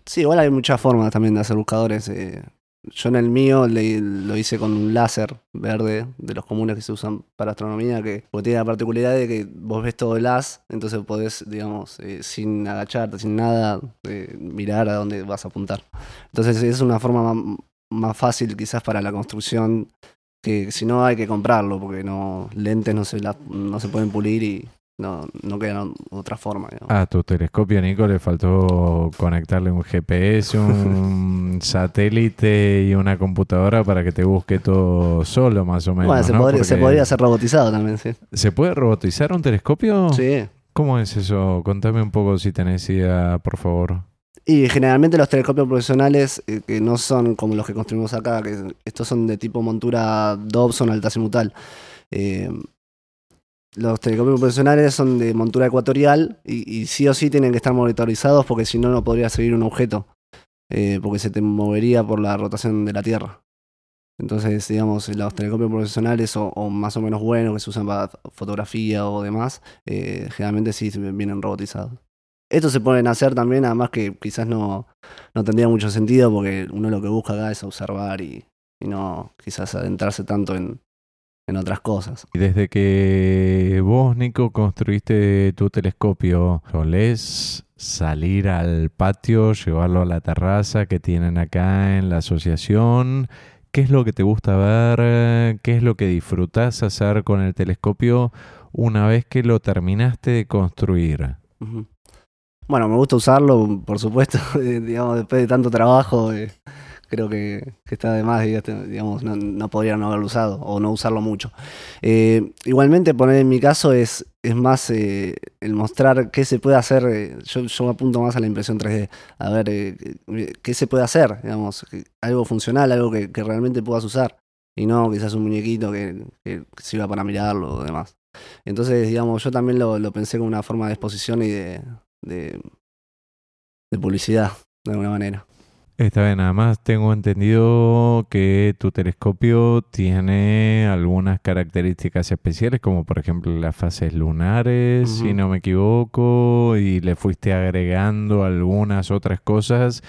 Sí, igual hay muchas formas también de hacer buscadores. eh. Yo en el mío lo hice con un láser verde, de los comunes que se usan para astronomía, que tiene la particularidad de que vos ves todo el haz, entonces podés, digamos, eh, sin agacharte, sin nada, eh, mirar a dónde vas a apuntar. Entonces es una forma más, fácil quizás para la construcción, que si no hay que comprarlo, porque no lentes no se, no se pueden pulir y no, no quedan otra forma. digamos. A tu telescopio, Nico, le faltó conectarle un GPS, un (laughs) satélite y una computadora para que te busque todo solo, más o menos. bueno, se, ¿no? podría, se podría hacer robotizado también, sí. ¿Se puede robotizar un telescopio? Sí. ¿Cómo es eso? Contame un poco si tenés idea, por favor. Y generalmente los telescopios profesionales, eh, que no son como los que construimos acá, que estos son de tipo montura Dobson altazimutal. Eh, los telescopios profesionales son de montura ecuatorial y, sí o sí tienen que estar monitorizados porque si no, no podría seguir un objeto, eh, porque se te movería por la rotación de la Tierra. Entonces, digamos, los telescopios profesionales o, más o menos buenos que se usan para fotografía o demás, eh, generalmente sí vienen robotizados. Estos se pueden hacer también, además que quizás no, no tendría mucho sentido porque uno lo que busca acá es observar y no quizás adentrarse tanto en, en otras cosas. Y desde que vos, Nico, construiste tu telescopio, ¿solés salir al patio, llevarlo a la terraza que tienen acá en la asociación? ¿Qué es lo que te gusta ver? ¿Qué es lo que disfrutás hacer con el telescopio una vez que lo terminaste de construir? Bueno, me gusta usarlo, por supuesto, (laughs) digamos, después de tanto trabajo, eh, creo que, está de más, diga- digamos, no, no podría no haberlo usado o no usarlo mucho. Eh, igualmente, poner en mi caso es, es más eh, el mostrar qué se puede hacer, eh, yo, me apunto más a la impresión 3D, a ver eh, qué- qué se puede hacer, digamos, algo funcional, algo que, realmente puedas usar, y no quizás un muñequito que, sirva para mirarlo o demás. Entonces, digamos, yo también lo, pensé como una forma de exposición y de publicidad, de alguna manera. Está bien, además tengo entendido que tu telescopio tiene algunas características especiales, como por ejemplo las fases lunares, si no me equivoco, y le fuiste agregando algunas otras cosas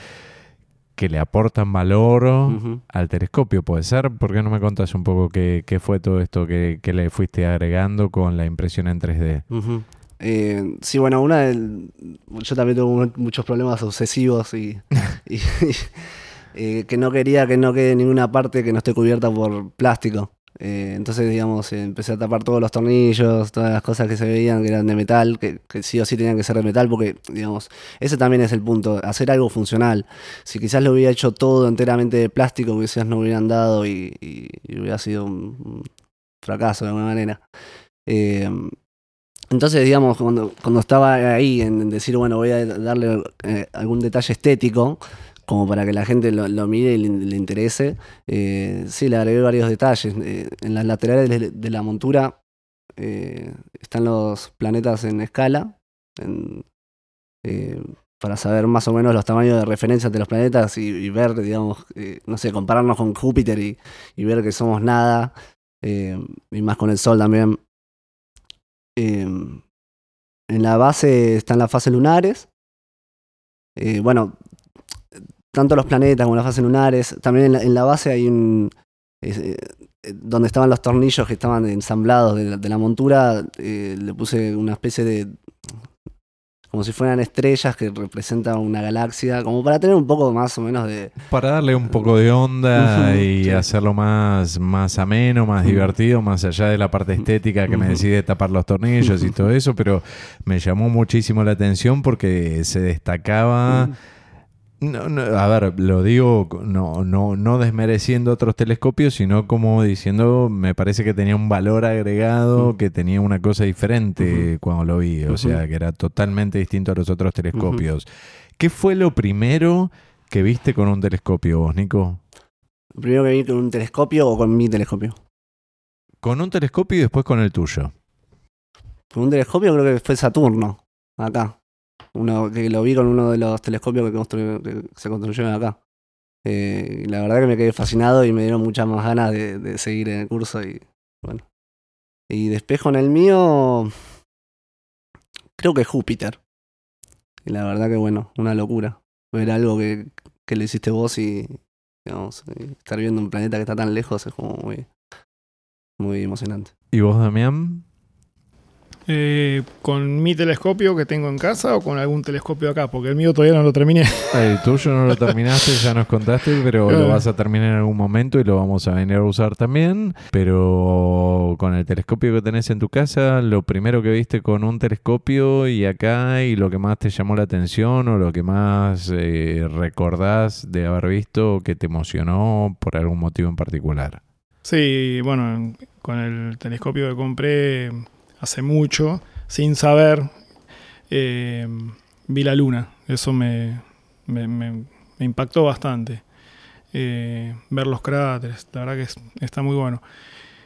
que le aportan valor al telescopio, ¿puede ser? ¿Por qué no me contás un poco qué, qué fue todo esto que, que le fuiste agregando con la impresión en 3D? Ujú. Eh, sí, bueno, una del- yo también mu- muchos problemas obsesivos (laughs) y, y- eh, que no quería que no quede ninguna parte que no esté cubierta por plástico. Eh, entonces, digamos, empecé a tapar todos los tornillos, todas las cosas que se veían que eran de metal, que, que sí o sí tenían que ser de metal, porque, digamos, ese también es el punto, hacer algo funcional. Si quizás lo hubiera hecho todo enteramente de plástico, quizás no hubieran dado y, y- y hubiera sido un, un fracaso de alguna manera. Eh, entonces, digamos, cuando, cuando estaba ahí en, decir, bueno, voy a darle eh, algún detalle estético, como para que la gente lo, mire y le, interese, eh, sí, le agregué varios detalles. Eh, en las laterales de, la montura están los planetas en escala, para saber más o menos los tamaños de referencia de los planetas y, ver, digamos, no sé, compararnos con Júpiter y, ver que somos nada, y más con el Sol también. Eh, en la base están las fases lunares. Eh, bueno, tanto los planetas como las fases lunares. También en la, base hay un. eh, eh, donde estaban los tornillos que estaban ensamblados de la, montura, le puse una especie de. Como si fueran estrellas que representan una galaxia, como para tener un poco más o menos de. Para darle un poco de onda y sí. hacerlo más, más ameno, más divertido, más allá de la parte estética que me decide tapar los tornillos y todo eso, pero me llamó muchísimo la atención porque se destacaba. No, no, a ver, lo digo no, no, no desmereciendo otros telescopios, sino como diciendo, me parece que tenía un valor agregado, que tenía una cosa diferente cuando lo vi, o sea, que era totalmente distinto a los otros telescopios. ¿Qué fue lo primero que viste con un telescopio vos, Nico? Primero que vi con un telescopio o con mi telescopio. Con un telescopio y después con el tuyo. Con un telescopio creo que fue Saturno, acá. Uno que lo vi con uno de los telescopios que, que se construyeron acá. Eh, la verdad que me quedé fascinado y me dieron muchas más ganas de, seguir en el curso y bueno. Y después con el mío, creo que Júpiter. Y la verdad que bueno, una locura. Ver algo que, que le hiciste vos y, digamos, y estar viendo un planeta que está tan lejos es como muy, muy emocionante. ¿Y vos, Damián? Eh, ¿Con mi telescopio que tengo en casa o con algún telescopio acá? Porque el mío todavía no lo terminé. (laughs) El tuyo no lo terminaste, ya nos contaste, pero lo vas a terminar en algún momento y lo vamos a venir a usar también. Pero con el telescopio que tenés en tu casa, lo primero que viste con un telescopio y acá y lo que más te llamó la atención o lo que más eh, recordás de haber visto que te emocionó por algún motivo en particular. Sí, bueno, con el telescopio que compré hace mucho, sin saber, eh, vi la luna. Eso me, me, impactó bastante. Eh, ver los cráteres, la verdad que es- está muy bueno.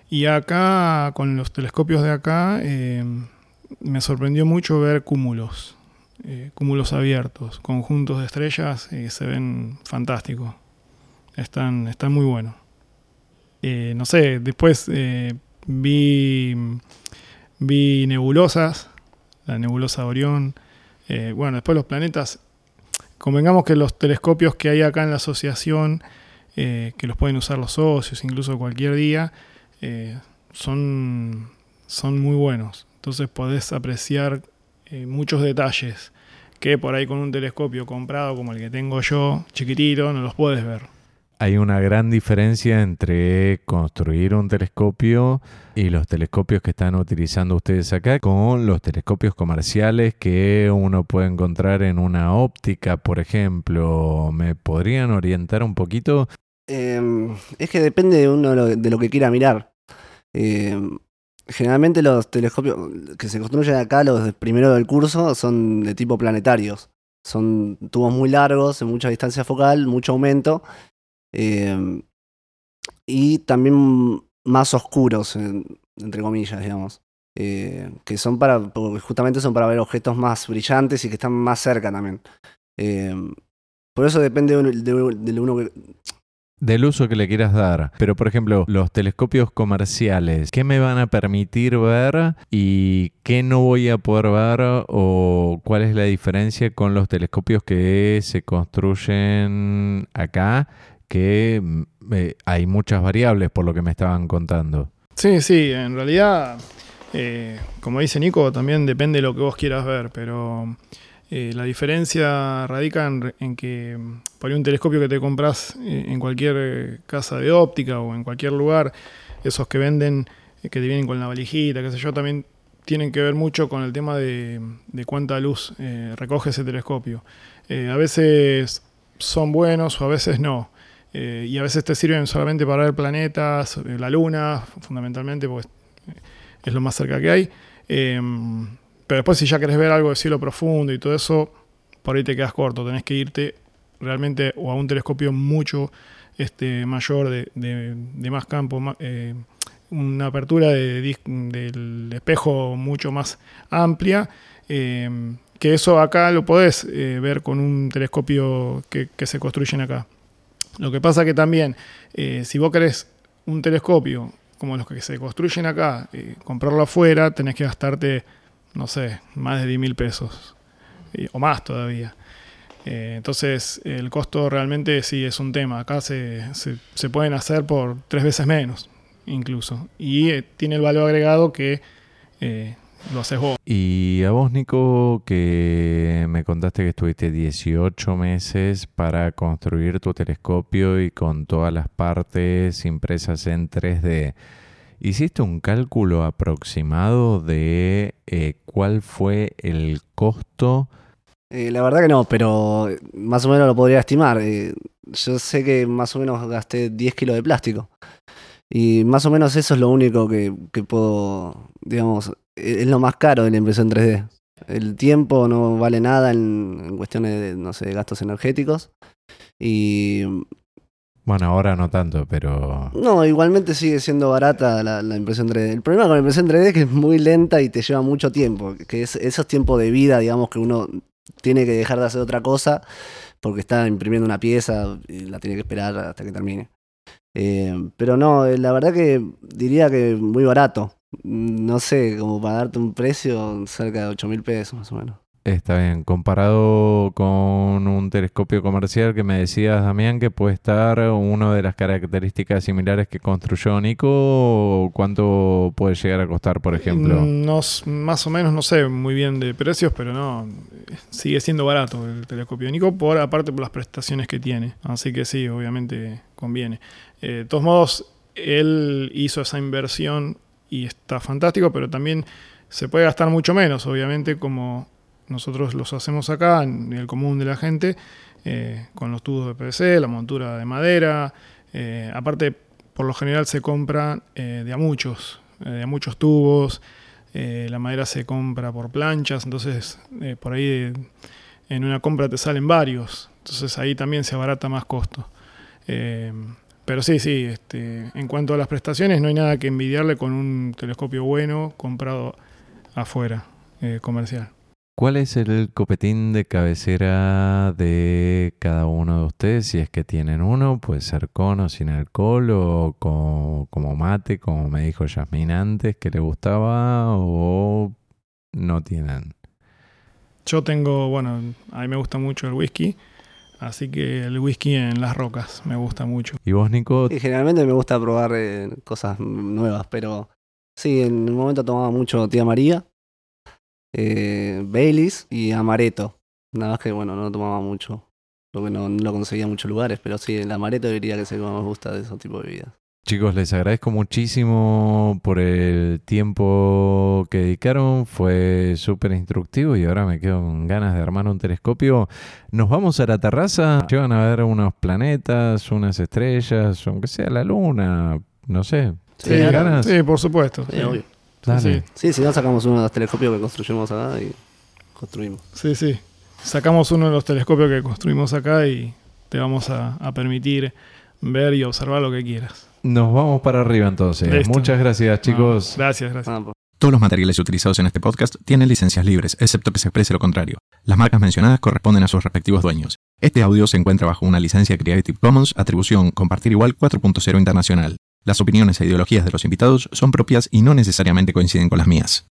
Y acá, con los telescopios de acá, eh, me sorprendió mucho ver cúmulos, cúmulos abiertos, conjuntos de estrellas, y se ven fantásticos. Están, están muy buenos. No sé, después vi, vi nebulosas, la nebulosa de Orión. Eh, bueno, después los planetas. Convengamos que los telescopios que hay acá en la asociación, eh, que los pueden usar los socios, incluso cualquier día, eh, son, son muy buenos. Entonces podés apreciar muchos detalles que por ahí con un telescopio comprado como el que tengo yo, chiquitito, no los puedes ver. Hay una gran diferencia entre construir un telescopio y los telescopios que están utilizando ustedes acá con los telescopios comerciales que uno puede encontrar en una óptica, por ejemplo. ¿Me podrían orientar un poquito? Eh, es que depende de uno de lo, que quiera mirar. Eh, generalmente los telescopios que se construyen acá, los de primero del curso, son de tipo planetarios. Son tubos muy largos, en mucha distancia focal, mucho aumento. Eh, y también más oscuros, en- entre comillas, digamos. Eh, que son para, justamente son para ver objetos más brillantes y que están más cerca también. Eh, por eso depende de, uno- de- de uno que, Del uso que le quieras dar. Pero, por ejemplo, los telescopios comerciales, ¿qué me van a permitir ver y qué no voy a poder ver? ¿O cuál es la diferencia con los telescopios que se construyen acá? Que hay muchas variables por lo que me estaban contando. Sí, sí, en realidad, eh, como dice Nico, también depende de lo que vos quieras ver, pero eh, la diferencia radica en, que por un telescopio que te compras eh, en cualquier casa de óptica o en cualquier lugar, esos que venden, que te vienen con la valijita, qué sé yo, también tienen que ver mucho con el tema de, cuánta luz recoge ese telescopio. A veces son buenos o a veces no. Eh, y a veces te sirven solamente para ver planetas, eh, la luna, fundamentalmente, porque es, lo más cerca que hay. Eh, pero después si ya querés ver algo de cielo profundo y todo eso, por ahí te quedas corto. Tenés que irte realmente o a un telescopio mucho este, mayor, de, de- más campo, eh, una apertura de del espejo mucho más amplia. eh, que eso acá lo podés ver con un telescopio que se construyen acá. Lo que pasa que también, eh, si vos querés un telescopio como los que se construyen acá, eh, comprarlo afuera, tenés que gastarte, no sé, más de 10 mil pesos. eh, o más todavía. Entonces, el costo realmente sí es un tema. Acá se, se- pueden hacer por tres veces menos, incluso. Y tiene el valor agregado que lo haces vos. Y a vos, Nico, que me contaste que estuviste 18 meses para construir tu telescopio y con todas las partes impresas en 3D. ¿Hiciste un cálculo aproximado de eh, cuál fue el costo? Eh, la verdad que no, pero más o menos lo podría estimar. Eh, yo sé que más o menos gasté 10 kilos de plástico. Y más o menos eso es lo único que, que puedo, digamos, es lo más caro de la impresión 3D. El tiempo no vale nada en, en cuestiones de, no sé, gastos energéticos. Y Bueno, ahora no tanto, pero... No, igualmente sigue siendo barata la, la impresión 3D. El problema con la impresión 3D es que es muy lenta y te lleva mucho tiempo. Que es esos tiempos de vida, digamos, que uno tiene que dejar de hacer otra cosa porque está imprimiendo una pieza y la tiene que esperar hasta que termine. Eh, pero no, eh, la verdad que diría que muy barato. No sé, como para darte un precio cerca de 8 mil pesos más o menos. Está bien, comparado con un telescopio comercial que me decías, Damián, que puede estar una de las características similares que construyó Nico, ¿cuánto puede llegar a costar, por ejemplo? Mm, No, más o menos, no sé muy bien de precios, pero no, sigue siendo barato el telescopio de Nico, por aparte por las prestaciones que tiene. Así que sí, obviamente conviene. Eh, de todos modos, él hizo esa inversión y está fantástico, pero también se puede gastar mucho menos, obviamente, como nosotros los hacemos acá, en el común de la gente, eh, con los tubos de PVC, la montura de madera. eh, aparte, por lo general se compra eh, de a muchos, de a muchos tubos. la madera se compra por planchas, entonces por ahí en una compra te salen varios. Entonces ahí también se abarata más costo. Pero sí, sí, este, en cuanto a las prestaciones, no hay nada que envidiarle con un telescopio bueno comprado afuera, eh, comercial. ¿Cuál es el copetín de cabecera de cada uno de ustedes? Si es que tienen uno, puede ser con o sin alcohol o co- como mate, como me dijo Yasmin antes, que le gustaba o no tienen. Yo tengo, bueno, a mí me gusta mucho el whisky, así que el whisky en las rocas me gusta mucho. ¿Y vos, Nico? Y generalmente me gusta probar eh, cosas nuevas, pero sí, en un momento tomaba mucho Tía María, eh, Baileys y Amaretto. Nada más que, bueno, no tomaba mucho, porque no, no lo conseguía en muchos lugares, pero sí, el Amaretto diría que es el que más me gusta de esos tipos de bebidas. Chicos, les agradezco muchísimo por el tiempo que dedicaron. Fue súper instructivo y ahora me quedo con ganas de armar un telescopio. Nos vamos a la terraza. Llevan a ver unos planetas, unas estrellas, aunque sea la luna. No sé. Sí, ¿Tienen claro. ganas? Sí, por supuesto. Sí, sí. obvio. Dale. Sí. Sí, si no sacamos uno de los telescopios que construimos acá y construimos. Sí, sí. Sacamos uno de los telescopios que construimos acá y te vamos a, a permitir ver y observar lo que quieras. Nos vamos para arriba entonces. Listo. Muchas gracias, chicos. No, gracias, gracias. Ah, por- Todos los materiales utilizados en este podcast tienen licencias libres, excepto que se exprese lo contrario. Las marcas mencionadas corresponden a sus respectivos dueños. Este audio se encuentra bajo una licencia Creative Commons, atribución compartir igual 4.0 internacional. Las opiniones e ideologías de los invitados son propias y no necesariamente coinciden con las mías.